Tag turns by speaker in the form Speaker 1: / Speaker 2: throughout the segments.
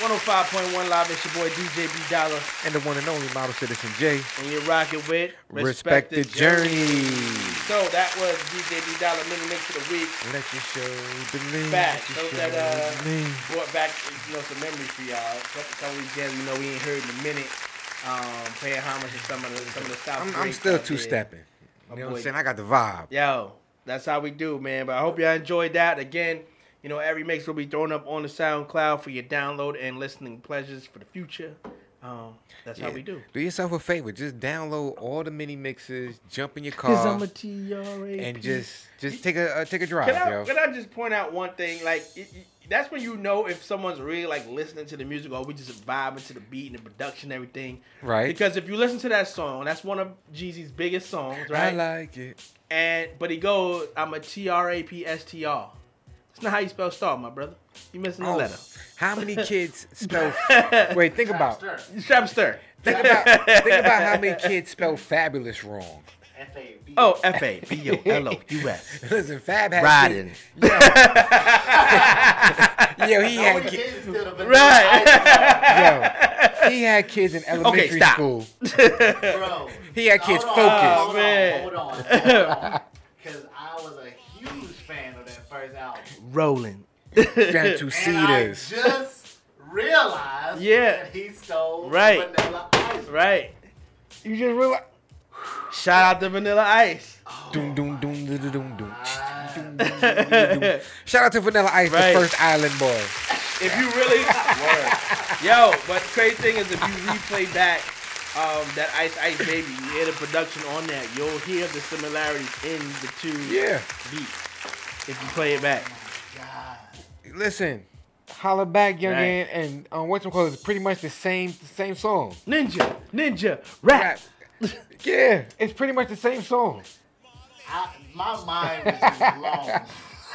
Speaker 1: 105.1 live. It's your boy DJ B Dollar,
Speaker 2: And the one and only model citizen J.
Speaker 1: and you're rocking with
Speaker 2: Respect, the journey.
Speaker 1: So that was DJ B Dollar mini mix of the week.
Speaker 2: Let you show the me.
Speaker 1: Back, so that uh,
Speaker 2: me.
Speaker 1: brought back you know some memories for y'all. Couple, couple weeks ago, you know we ain't heard in a minute. Um, paying homage to some of the some of the South.
Speaker 2: I'm, I'm still two stepping. You know what. I'm saying? I got the vibe.
Speaker 1: Yo, that's how we do, man. But I hope y'all enjoyed that. Again, you know, every mix will be thrown up on the SoundCloud for your download and listening pleasures for the future. Um, that's how we do.
Speaker 2: Do yourself a favor. Just download all the mini mixes, jump in your car, and just just take a uh, take a drive,
Speaker 1: Can I,
Speaker 2: yo.
Speaker 1: can I just point out one thing? Like, it, it- that's when you know if someone's really like listening to the music or we just vibing to the beat and the production and everything.
Speaker 2: Right.
Speaker 1: Because if you listen to that song, that's one of Jeezy's biggest songs, right?
Speaker 2: I like it.
Speaker 1: and but he goes, "I'm a T R A P S T R." It's not how you spell star, my brother. You missing the
Speaker 2: Oh,
Speaker 1: letter.
Speaker 2: how many kids spell? Wait, think about
Speaker 1: Strap stir.
Speaker 2: think about think about how many kids spell fabulous wrong.
Speaker 3: F-A-B.
Speaker 1: Oh, F A B O L O U S.
Speaker 2: Listen, Fab had
Speaker 1: Riding.
Speaker 2: Kids, yo, he
Speaker 3: No
Speaker 2: had kids.
Speaker 3: kids
Speaker 1: Right.
Speaker 2: Yo, he had kids in elementary okay,
Speaker 1: stop.
Speaker 2: school.
Speaker 3: Bro.
Speaker 2: He had kids
Speaker 3: Hold on,
Speaker 2: focused.
Speaker 3: Hold
Speaker 1: man.
Speaker 3: on, hold on, hold on.
Speaker 1: Rolling.
Speaker 2: You had two
Speaker 3: And I just realized
Speaker 1: Yeah.
Speaker 3: that he stole
Speaker 1: Right.
Speaker 3: Vanilla Ice.
Speaker 1: Right. You just realize. Shout out to Vanilla Ice.
Speaker 2: Doom, doom, doom, doom, doom, doom, doom. Doom, doom, doom, doom. Shout out to Vanilla Ice,
Speaker 1: Right.
Speaker 2: the first island boy.
Speaker 1: If you really, Word. yo, but the crazy thing is, if you replay back um, that Ice Ice Baby, you hear the production on that, you'll hear the similarities in the two
Speaker 2: Yeah.
Speaker 1: beats. If you play it back,
Speaker 3: God.
Speaker 2: Listen, holla back, young
Speaker 1: Right.
Speaker 2: man, and um, what's it called? It's pretty much the same, the same song.
Speaker 1: Ninja, Ninja, rap.
Speaker 2: Rap. Yeah, it's pretty much the same song.
Speaker 3: I, my mind was just blown.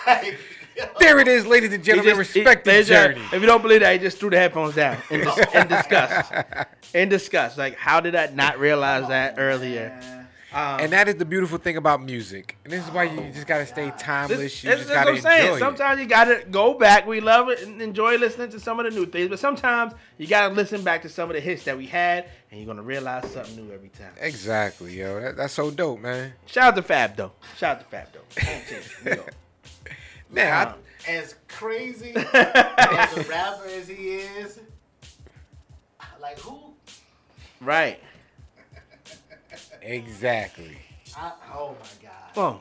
Speaker 3: like,
Speaker 2: There it is, ladies and gentlemen.
Speaker 1: just-
Speaker 2: respect
Speaker 1: he-
Speaker 2: the
Speaker 1: there's your-
Speaker 2: journey.
Speaker 1: If you don't believe that, he just threw the headphones down in, dis- in disgust. In disgust. Like, how did I not realize that earlier?
Speaker 3: man.
Speaker 1: Um,
Speaker 2: And that is the beautiful thing about music. And this is why you just gotta stay timeless.
Speaker 1: This,
Speaker 2: you
Speaker 1: this
Speaker 2: just
Speaker 1: is
Speaker 2: gotta
Speaker 1: what I'm saying.
Speaker 2: enjoy it.
Speaker 1: Sometimes you gotta go back. We love it and enjoy listening to some of the new things, but sometimes you gotta listen back to some of the hits that we had, and you're gonna realize something new every time.
Speaker 2: Exactly, yo. That, that's so dope, man.
Speaker 1: Shout out to Fab though. Shout out to Fab though. Home team, New York.
Speaker 2: Man,
Speaker 1: Um,
Speaker 3: As crazy as a rapper as he is, like who?
Speaker 1: right.
Speaker 2: I, exactly.
Speaker 3: I, oh my god.
Speaker 1: Boom.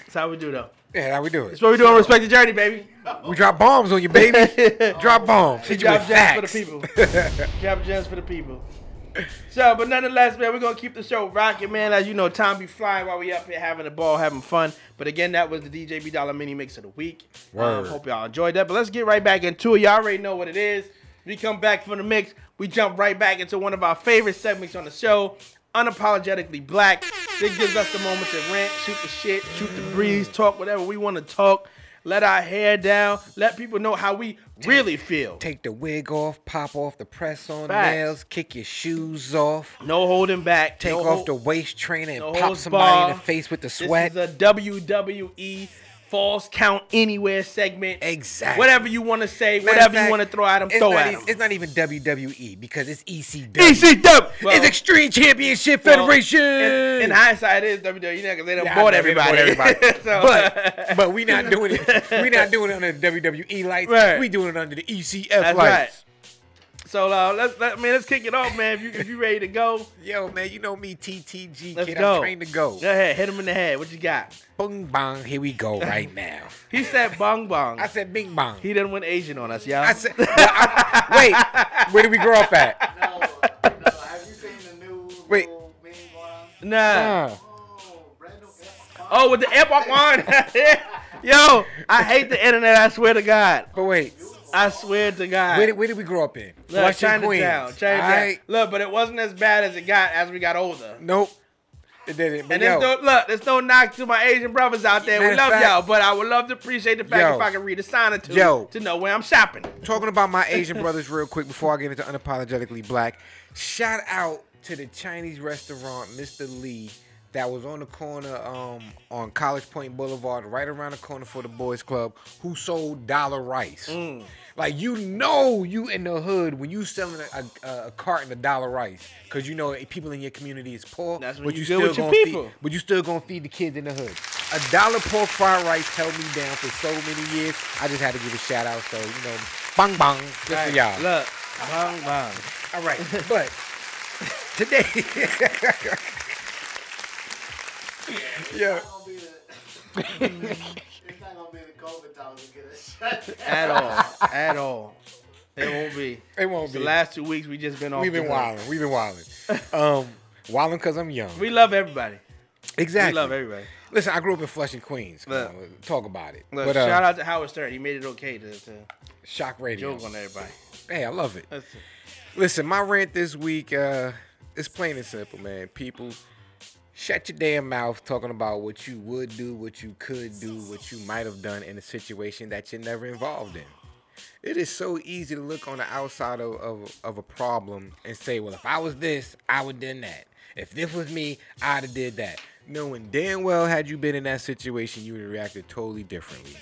Speaker 1: That's how we do though.
Speaker 2: Yeah, how we do it.
Speaker 1: That's what we do on Respect the Journey, baby.
Speaker 2: We drop bombs on you, baby. drop bombs. Hit you
Speaker 1: Drop
Speaker 2: with
Speaker 1: gems for
Speaker 2: facts.
Speaker 1: the people. Drop gems for the people. So, but nonetheless, man, we're gonna keep the show rocking, man. As you know, time be flying while we up here having a ball, having fun. But again, that was the DJ B Dollar mini mix of the week. Um,
Speaker 2: Word.
Speaker 1: hope y'all enjoyed that. But let's get right back into it. Y'all already know what it is. We come back from the mix. We jump right back into one of our favorite segments on the show, unapologetically black. It gives us the moment to rant, shoot the shit, shoot the breeze, talk whatever we want to talk. Let our hair down. Let people know how we really feel.
Speaker 2: Take the wig off, pop off the press on
Speaker 1: Facts.
Speaker 2: nails, kick your shoes off,
Speaker 1: No holding back.
Speaker 2: take
Speaker 1: no
Speaker 2: off
Speaker 1: hold-
Speaker 2: the waist trainer and
Speaker 1: no
Speaker 2: pop somebody in the face with the sweat.
Speaker 1: This is a WWE false count anywhere segment.
Speaker 2: Exactly.
Speaker 1: Whatever you want to say,
Speaker 2: Matter
Speaker 1: whatever you want to throw at them,
Speaker 2: it's
Speaker 1: throw at them.
Speaker 2: It's not even WWE because it's ECW.
Speaker 1: ECW. Well,
Speaker 2: it's Extreme Championship
Speaker 1: well,
Speaker 2: Federation.
Speaker 1: In, in hindsight, it is WWE because they done
Speaker 2: Yeah,
Speaker 1: bought
Speaker 2: know, they done
Speaker 1: everybody.
Speaker 2: bought everybody.
Speaker 1: So-
Speaker 2: but but we not doing it. We not doing it under the WWE lights.
Speaker 1: Right.
Speaker 2: We doing it under the ECF
Speaker 1: That's
Speaker 2: lights.
Speaker 1: So uh, let's let man, let's kick it off, man. If you if you ready to go,
Speaker 2: Yo, man, you know me, TTG
Speaker 1: let's
Speaker 2: kid.
Speaker 1: go.
Speaker 2: I'm trained to go.
Speaker 1: Go ahead, hit him in the head. What you got?
Speaker 2: Bong bong. here we go right now.
Speaker 1: He said bong bong.
Speaker 2: I said bing bong.
Speaker 1: he didn't went Asian on us, y'all.
Speaker 2: I said, well, I- wait, where did we grow up at?
Speaker 3: No, no, have you seen the new
Speaker 2: Wait.
Speaker 3: little meme
Speaker 1: nah.
Speaker 3: Oh,
Speaker 1: Oh, with the epoch one. Yo, I hate the internet. I swear to God.
Speaker 2: but wait,
Speaker 1: I swear to God.
Speaker 2: where did, where did we grow up in?
Speaker 1: Look,
Speaker 2: Flushing,
Speaker 1: Chinatown.
Speaker 2: Queens.
Speaker 1: Chinatown.
Speaker 2: Alright.
Speaker 1: Look, but it wasn't as bad as it got as we got older.
Speaker 2: Nope. It didn't. But
Speaker 1: And
Speaker 2: yo,
Speaker 1: there's no look, there's no knock to my Asian brothers out there. We love
Speaker 2: fact-
Speaker 1: y'all, but I would love to appreciate the fact
Speaker 2: Yo.
Speaker 1: if I can read a sign or two
Speaker 2: Yo.
Speaker 1: to know where I'm shopping.
Speaker 2: talking about my Asian brothers real quick before I get into unapologetically black. Shout out to the Chinese restaurant, Mr. Lee, that was on the corner um, on College Point Boulevard, right around the corner for the Boys Club, who sold dollar rice.
Speaker 1: Mm.
Speaker 2: Like you know, you in the hood when you selling a, a, a carton of dollar rice, cause you know people in your community is poor.
Speaker 1: That's when
Speaker 2: but
Speaker 1: you
Speaker 2: still
Speaker 1: with your
Speaker 2: gonna
Speaker 1: people.
Speaker 2: Feed, but you still gonna feed the kids in the hood. A dollar pork fried rice held me down for so many years. I just had to give a shout out. So you know, bang bang, just
Speaker 1: Right.
Speaker 2: for y'all.
Speaker 1: Look, bang bang.
Speaker 2: All right, but today, yeah.
Speaker 3: It's not gonna be the, it's not gonna be the COVID time to get a shut
Speaker 1: At all, at all. It won't be.
Speaker 2: It won't be.
Speaker 1: The last two weeks we just been off.
Speaker 2: We've been wilding. We've been wilding. Um, wilding because I'm young.
Speaker 1: We love everybody.
Speaker 2: exactly.
Speaker 1: We love everybody.
Speaker 2: Listen, I grew up in Flushing, Queens. Come
Speaker 1: Look.
Speaker 2: on, talk about it.
Speaker 1: Look,
Speaker 2: but uh,
Speaker 1: shout out to Howard Stern. He made it okay to, to
Speaker 2: Shock Radio.
Speaker 1: joke on everybody.
Speaker 2: Hey, I love it. Listen, my rant this week uh, is plain and simple, man. People, shut your damn mouth talking about what you would do, what you could do, what you might have done in a situation that you're never involved in. It is so easy to look on the outside of, of, of a problem and say, well, if I was this, I would have done that. If this was me, I'd have did that. Knowing damn well had you been in that situation, you would have reacted totally differently.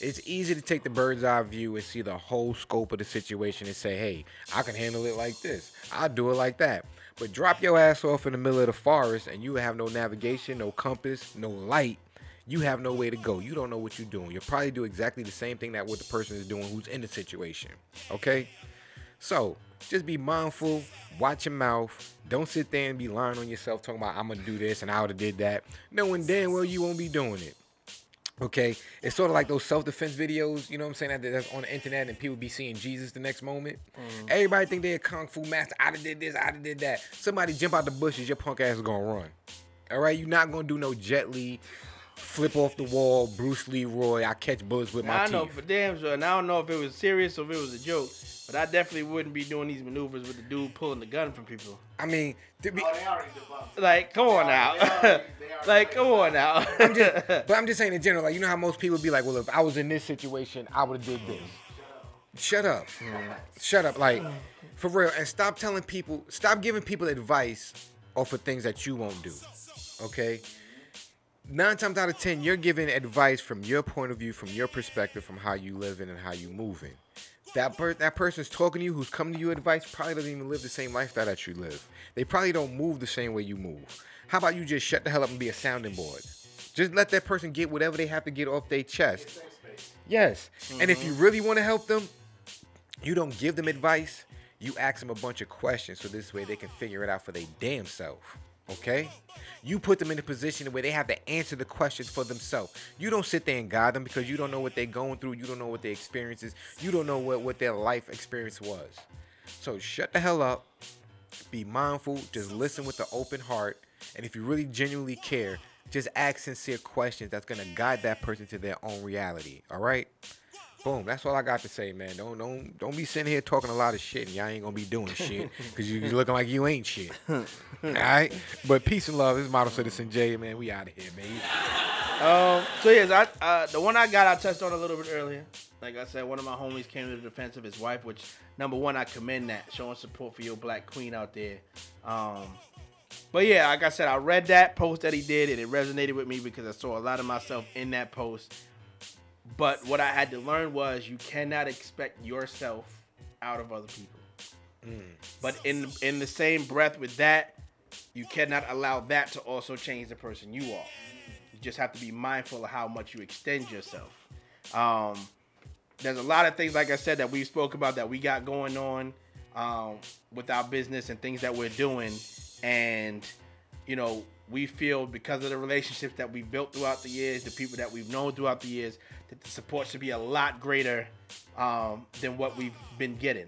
Speaker 2: It's easy to take the bird's eye view and see the whole scope of the situation and say, hey, I can handle it like this. I'll do it like that. But drop your ass off in the middle of the forest and you have no navigation, no compass, no light. You have no way to go. You don't know what you're doing. You'll probably do exactly the same thing that what the person is doing who's in the situation. Okay? So just be mindful, watch your mouth. Don't sit there and be lying on yourself talking about I'm gonna do this and I have did that. Knowing damn well you won't be doing it. Okay, it's sort of like those self-defense videos, you know what I'm saying, that, that's on the internet, and people be seeing Jesus the next moment. Mm-hmm. Everybody think they're a kung fu master. I done did this, I done did that. Somebody jump out the bushes, your punk ass is gonna run. All right, you're not gonna do no Jet Li, flip off the wall, Bruce Leroy. I catch bullets with my
Speaker 1: I
Speaker 2: teeth.
Speaker 1: know for damn sure, and I don't know if it was serious or if it was a joke, but I definitely wouldn't be doing these maneuvers with the dude pulling the gun from people.
Speaker 2: I mean, to be,
Speaker 3: Oh, they already debunked. it.
Speaker 1: Like, come on now.
Speaker 3: already- they already- they already
Speaker 1: like, come on now.
Speaker 2: but I'm just saying in general, like you know how most people be like, well, if I was in this situation, I would have did this. Shut up. Shut up. Like, for real. And stop telling people, stop giving people advice off of things that you won't do. Okay? Nine times out of ten, you're giving advice from your point of view, from your perspective, from how you living and how you moving. That per- that person's talking to you, who's coming to you advice, probably doesn't even live the same lifestyle that you live. They probably don't move the same way you move. How about you just shut the hell up and be a sounding board? Just let that person get whatever they have to get off their chest. Yes. And if you mm-hmm. really want to help them, you don't give them advice. You ask them a bunch of questions so this way they can figure it out for their damn self. Okay? You put them in a position where they have to answer the questions for themselves. You don't sit there and guide them because you don't know what they're going through. You don't know what their experience is. You don't know what, what their life experience was. So shut the hell up. Be mindful. Just listen with an open heart. And if you really genuinely care, just ask sincere questions that's gonna guide that person to their own reality. All right? Boom. That's all I got to say, man. Don't don't don't be sitting here talking a lot of shit and y'all ain't gonna be doing shit because you, you looking like you ain't shit. all right? But peace and love. This is Model Citizen J, man. We out of here, man.
Speaker 1: Um, so yes, I uh, the one I got I touched on a little bit earlier. Like I said, one of my homies came to the defense of his wife, which number one I commend that showing support for your black queen out there. Um, but yeah, like I said, I read that post that he did and it resonated with me because I saw a lot of myself in that post. But what I had to learn was you cannot expect yourself out of other people. But in in the same breath with that, you cannot allow that to also change the person you are. You just have to be mindful of how much you extend yourself. Um, there's a lot of things, like I said, that we spoke about that we got going on um, with our business and things that we're doing, and you know we feel because of the relationships that we built throughout the years, the people that we've known throughout the years, that the support should be a lot greater um, than what we've been getting.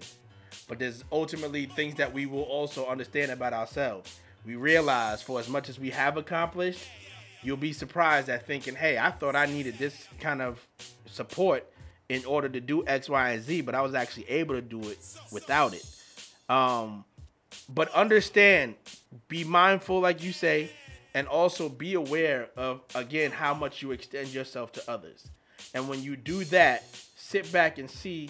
Speaker 1: But there's ultimately things that we will also understand about ourselves. We realize for as much as we have accomplished, you'll be surprised at thinking, hey, I thought I needed this kind of support in order to do X, Y, and Z, but I was actually able to do it without it. Um, but understand, be mindful, like you say, and also be aware of, again, how much you extend yourself to others. And when you do that, sit back and see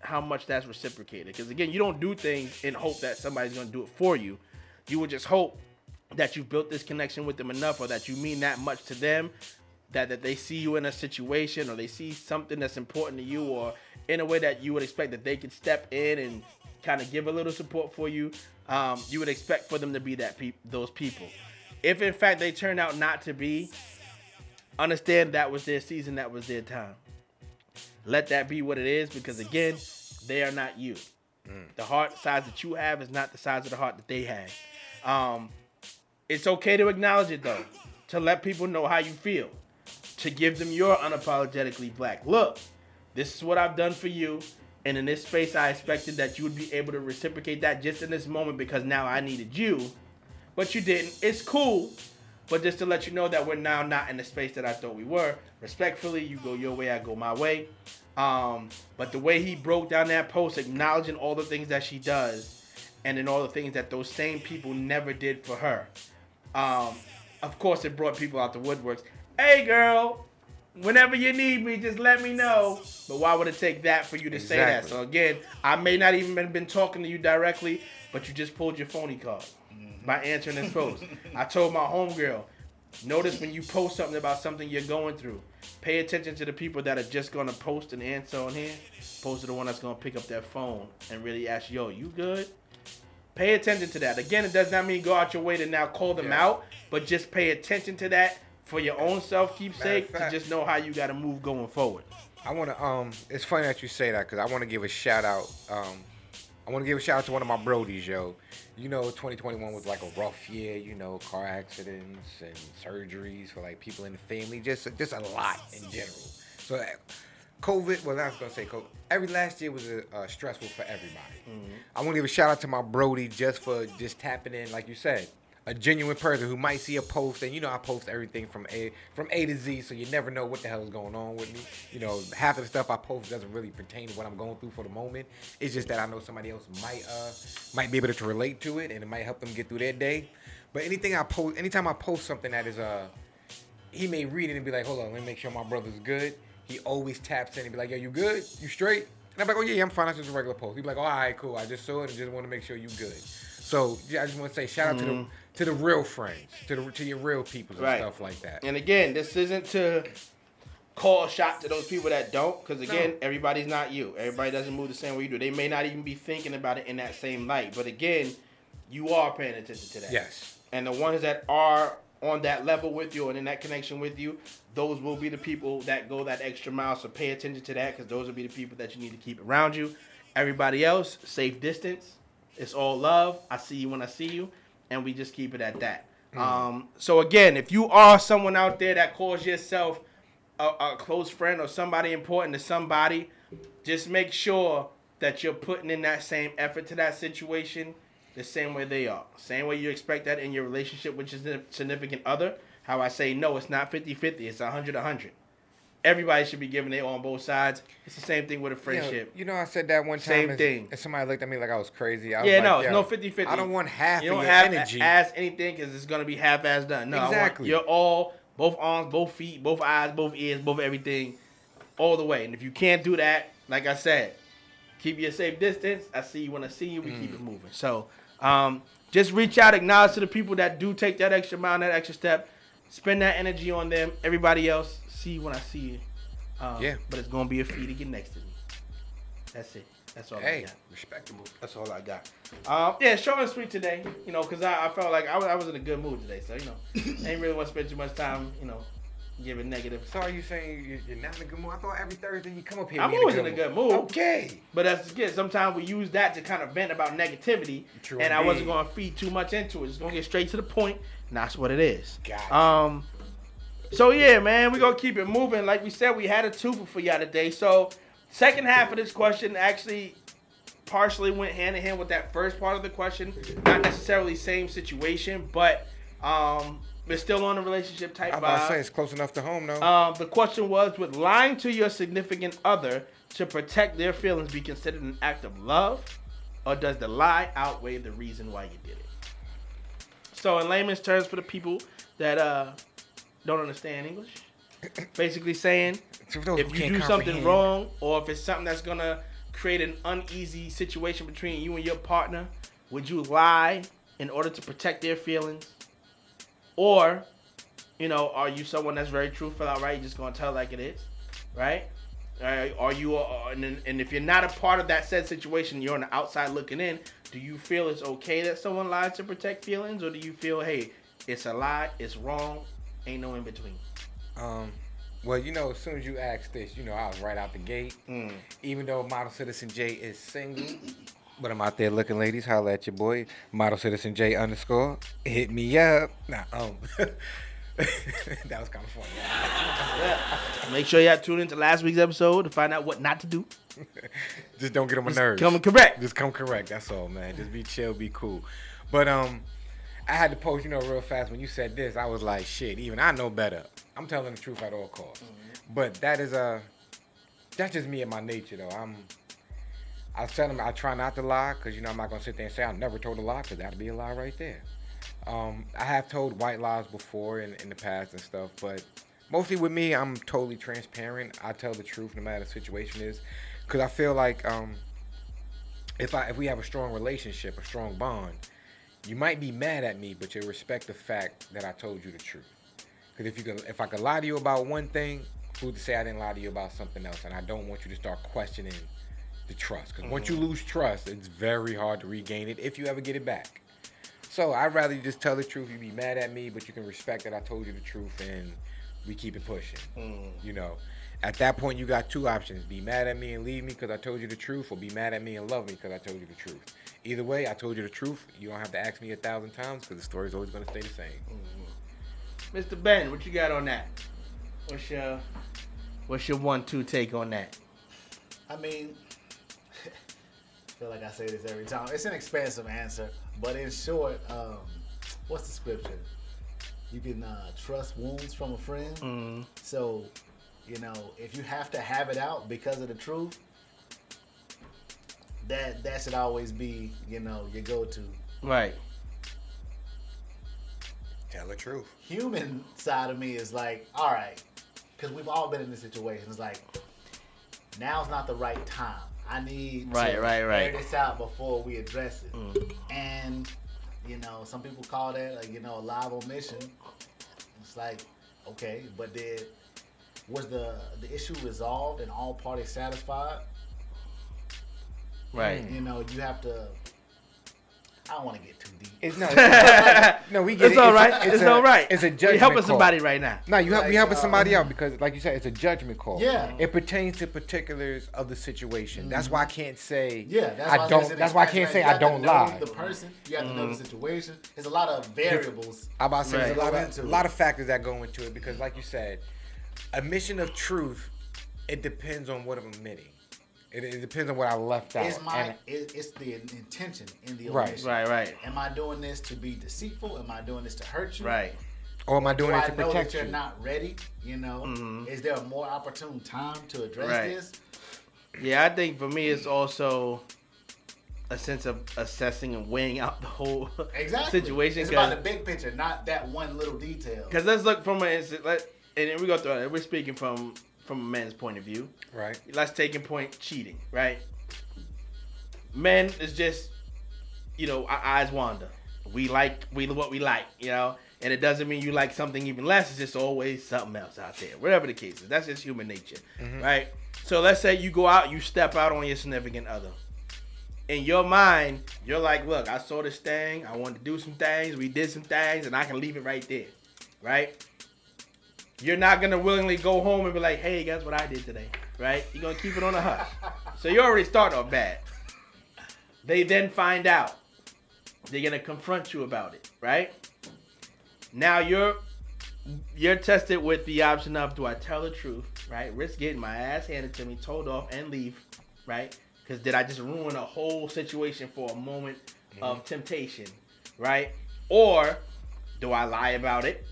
Speaker 1: how much that's reciprocated. Because again, you don't do things in hope that somebody's going to do it for you. You would just hope that you've built this connection with them enough or that you mean that much to them that, that they see you in a situation or they see something that's important to you or in a way that you would expect that they could step in and kind of give a little support for you um, you would expect for them to be that peop those people if in fact they turn out not to be understand that was their season that was their time. Let that be what it is because again they are not you. The heart size that you have is not the size of the heart that they have um, it's okay to acknowledge it though, to let people know how you feel, to give them your unapologetically black. Look, this is what I've done for you, and in this space, I expected that you would be able to reciprocate that just in this moment because now I needed you, but you didn't. It's cool, but just to let you know that we're now not in the space that I thought we were. Respectfully, you go your way, I go my way. Um, but the way he broke down that post, acknowledging all the things that she does, and then all the things that those same people never did for her. Um, of course, it brought people out the woodworks. Hey, girl, whenever you need me, just let me know. But why would it take that for you to say that? So again, I may not even been, been talking to you directly, but you just pulled your phony card mm-hmm. by answering this post. I told my homegirl, notice when you post something about something you're going through, pay attention to the people that are just gonna post an answer on here, opposed to the one that's gonna pick up their phone and really ask, yo, you good? Pay attention to that. Again, it does not mean go out your way to now call them
Speaker 2: Yeah.
Speaker 1: out, but just pay attention to that for your own self keepsake to just know how you got to move going forward.
Speaker 2: I want to. Um, it's funny that you say that because I want to give a shout out. Um, I want to give a shout out to one of my brodies, yo. You know, 2021 was like a rough year. You know, car accidents and surgeries for like people in the family. Just, just a lot in general. So, uh, COVID. Well, I was gonna say COVID. Every last year was uh, uh, stressful for everybody. I want to give a shout out to my brody just for just tapping in, like you said. A genuine person who might see a post, and you know I post everything from A from A to Z, so you never know what the hell is going on with me. You know, half of the stuff I post doesn't really pertain to what I'm going through for the moment. It's just that I know somebody else might uh might be able to relate to it, and it might help them get through their day. But anything I post, anytime I post something that is uh he may read it and be like, hold on, let me make sure my brother's good. He always taps in and be like, yo, you good? You straight? And I'm like, oh yeah, yeah I'm fine. That's just a regular post. He'd be like, oh, all right, cool. I just saw it and just want to make sure you good. So yeah, I just want to say shout out to the to the real friends, to the to your real people and
Speaker 1: Right.
Speaker 2: stuff like that.
Speaker 1: And again, this isn't to call a shot to those people that don't, because again,
Speaker 2: No.
Speaker 1: everybody's not you. Everybody doesn't move the same way you do. They may not even be thinking about it in that same light. But again, you are paying attention to that.
Speaker 2: Yes.
Speaker 1: And the ones that are on that level with you and in that connection with you, those will be the people that go that extra mile. So pay attention to that because those will be the people that you need to keep around you. Everybody else, safe distance. It's all love. I see you when I see you, and we just keep it at that. Um, so again, if you are someone out there that calls yourself a, a close friend or somebody important to somebody, just make sure that you're putting in that same effort to that situation the same way they are. Same way you expect that in your relationship with your significant other. How I say, no, it's not 50 50, it's 100 100. Everybody should be giving it on both sides. It's the same thing with a
Speaker 2: You know,
Speaker 1: friendship.
Speaker 2: You know, I said that one time.
Speaker 1: Same
Speaker 2: and,
Speaker 1: thing.
Speaker 2: And somebody looked at me like I was crazy. I was
Speaker 1: Yeah,
Speaker 2: like,
Speaker 1: no, it's no 50 50.
Speaker 2: I don't want half
Speaker 1: You don't have
Speaker 2: energy.
Speaker 1: ass anything because it's gonna be half ass done. No,
Speaker 2: Exactly.
Speaker 1: you're all both arms, both feet, both eyes, both ears, both everything, all the way. And if you can't do that, like I said, keep your safe distance. I see you when I see you. We keep
Speaker 2: Mm.
Speaker 1: it moving. So, um, just reach out, acknowledge to the people that do take that extra mile, that extra step. Spend that energy on them. Everybody else, see when I see you. Um,
Speaker 2: Yeah.
Speaker 1: But it's gonna be a fee to get next to me. That's it. That's all I
Speaker 2: hey,
Speaker 1: got.
Speaker 2: respectable.
Speaker 1: That's all I got. Um, yeah, short and sweet today. You know, because I, I felt like I was, I was in a good mood today. So, you know, I ain't really want to spend too much time, you know, giving negative.
Speaker 2: So are you saying you- you're not in a good mood? I thought every Thursday you come up here.
Speaker 1: I'm always in a good mood.
Speaker 2: Okay.
Speaker 1: But that's good. Sometimes we use that to kind of vent about negativity.
Speaker 2: True
Speaker 1: and I wasn't going to feed too much into it. Just going to get straight to the point, And that's what it is.
Speaker 2: Gotcha.
Speaker 1: Um, so yeah, man, we're gonna keep it moving. Like we said, we had a twofer for y'all today. So second half of this question actually partially went hand in hand with that first part of the question. Not necessarily same situation, but um, we're still on a relationship type
Speaker 2: I'm about to say it's close enough to home, though.
Speaker 1: Um, the question was: Would lying to your significant other to protect their feelings be considered an act of love, or does the lie outweigh the reason why you did it? So, in layman's terms, for the people that uh, don't understand English, basically saying if you do something wrong, or if it's something that's gonna create an uneasy situation between you and your partner, would you lie in order to protect their feelings, Or, you know, are you someone that's very truthful outright? You're just gonna tell like it is, right? Uh, are you, uh, and, and if you're not a part of that said situation, you're on the outside looking in. Do you feel it's okay that someone lies to protect feelings, or do you feel, hey, it's a lie, it's wrong, ain't no in between?
Speaker 2: Um, well, you know, as soon as you asked this, you know, I was right out the gate.
Speaker 1: Mm.
Speaker 2: Even though Model Citizen J is single, but I'm out there looking, ladies. Holla at your boy, Model Citizen J underscore. Hit me up. Nah, um, that was kind of funny.
Speaker 1: Yeah. Make sure y'all tune into last week's episode to find out what not to do.
Speaker 2: Just don't get on my
Speaker 1: Just
Speaker 2: nerves.
Speaker 1: Come correct.
Speaker 2: Just come correct. That's all, man. Just be chill, be cool. But um, I had to post, you know, real fast. When you said this, I was like, shit. Even I know better. I'm telling the truth at all costs. But that is a, that's just me and my nature, though. I'm. I tell them I try not to lie, cause you know I'm not gonna sit there and say I never told a lie, cause that'd be a lie right there. Um, I have told white lies before in, in the past and stuff, but mostly with me, I'm totally transparent. I tell the truth no matter the situation is, cause I feel like um, if I if we have a strong relationship, a strong bond, you might be mad at me, but you'll respect the fact that I told you the truth. Cause if you could, if I could lie to you about one thing, who's to say I didn't lie to you about something else? And I don't want you to start questioning the trust, cause once you mm-hmm. lose trust, it's very hard to regain it if you ever get it back. So I'd rather you just tell the truth. You be mad at me, but you can respect that I told you the truth, and we keep it pushing. Mm. You know, at that point you got two options: be mad at me and leave me because I told you the truth, or be mad at me and love me because I told you the truth. Either way, I told you the truth. You don't have to ask me a thousand times because the story's always gonna stay the same.
Speaker 1: Mr. Ben, what you got on that? What's your what's your one two take on that?
Speaker 3: I mean, I feel like I say this every time. It's an expansive answer, but in short, um, what's the scripture? You can uh, trust wounds from a friend.
Speaker 1: Mm.
Speaker 3: So, you know, if you have to have it out because of the truth, that that should always be, you know, your go-to.
Speaker 1: Right.
Speaker 2: Tell the truth.
Speaker 3: Human side of me is like, all right, because we've all been in this situation. It's like, now's not the right time. I need
Speaker 1: Right,
Speaker 3: to
Speaker 1: right, right.
Speaker 3: air this out before we address it.
Speaker 1: Mm.
Speaker 3: And you know, some people call that, like, you know, a live omission. It's like, okay, but did was the the issue resolved and all parties satisfied?
Speaker 1: Right.
Speaker 3: You know, you have to. I don't want to get too deep.
Speaker 2: It's not. It's, no, we get
Speaker 1: It's
Speaker 2: it.
Speaker 1: all
Speaker 2: a-
Speaker 1: right. It's,
Speaker 2: a-
Speaker 1: all right.
Speaker 2: It's a judgment.
Speaker 1: We
Speaker 2: judgment
Speaker 1: helping
Speaker 2: call.
Speaker 1: somebody right now.
Speaker 2: No, you help,
Speaker 3: Like,
Speaker 2: you helping
Speaker 3: uh,
Speaker 2: somebody um, out because, like you said, it's a judgment call.
Speaker 3: Yeah.
Speaker 2: It pertains to particulars of the situation. That's why I mm-hmm. can't say.
Speaker 3: Yeah, that's
Speaker 2: I
Speaker 3: why
Speaker 2: don't. That's why I can't
Speaker 3: expansion,
Speaker 2: say? I
Speaker 3: You have to
Speaker 2: don't
Speaker 3: know
Speaker 2: lie.
Speaker 3: The person, you have to know the mm-hmm. situation. There's a lot of variables.
Speaker 2: I'm about to say there's a lot of a lot of factors that go into it because, like mm-hmm. you said, admission of truth. It depends on what I'm admitting. It, it depends on what I left out.
Speaker 3: It's my,
Speaker 2: And-
Speaker 3: it, it's the intention in the
Speaker 2: Right.
Speaker 3: omission.
Speaker 1: Right, right.
Speaker 3: Am I doing this to be deceitful? Am I doing this to hurt you?
Speaker 1: Right.
Speaker 2: or am I
Speaker 3: Do
Speaker 2: doing
Speaker 3: I
Speaker 2: it to
Speaker 3: know
Speaker 2: protect
Speaker 3: that you're
Speaker 2: you?
Speaker 3: not ready? You know,
Speaker 1: Mhm.
Speaker 3: is there a more opportune time to address
Speaker 1: Right.
Speaker 3: this?
Speaker 1: Yeah, I think for me it's also a sense of assessing and weighing out the whole
Speaker 3: Exactly.
Speaker 1: situation.
Speaker 3: It's about the big picture, not that one little detail.
Speaker 1: Because let's look from a let and then we go through it. We're speaking from from a man's point of view.
Speaker 2: Right.
Speaker 1: Let's take in point cheating, right? Men is just, you know, our eyes wander. We like we what we like, you know, and it doesn't mean you like something even less. It's just always something else out there. Whatever the case is, that's just human nature, mm-hmm. right? So let's say you go out, you step out on your significant other. In your mind, you're like, look, I saw this thing. I wanted to do some things. We did some things, and I can leave it right there, right? You're not gonna willingly go home and be like, hey, guess what I did today, right? You're gonna keep it on the hush. So you already start off bad. They then find out. They're gonna confront you about it, right? Now you're you're tested with the option of do I tell the truth, right? Risk getting my ass handed to me, told off, and leave, right? Because did I just ruin a whole situation for a moment of mm-hmm. temptation, right? Or do I lie about it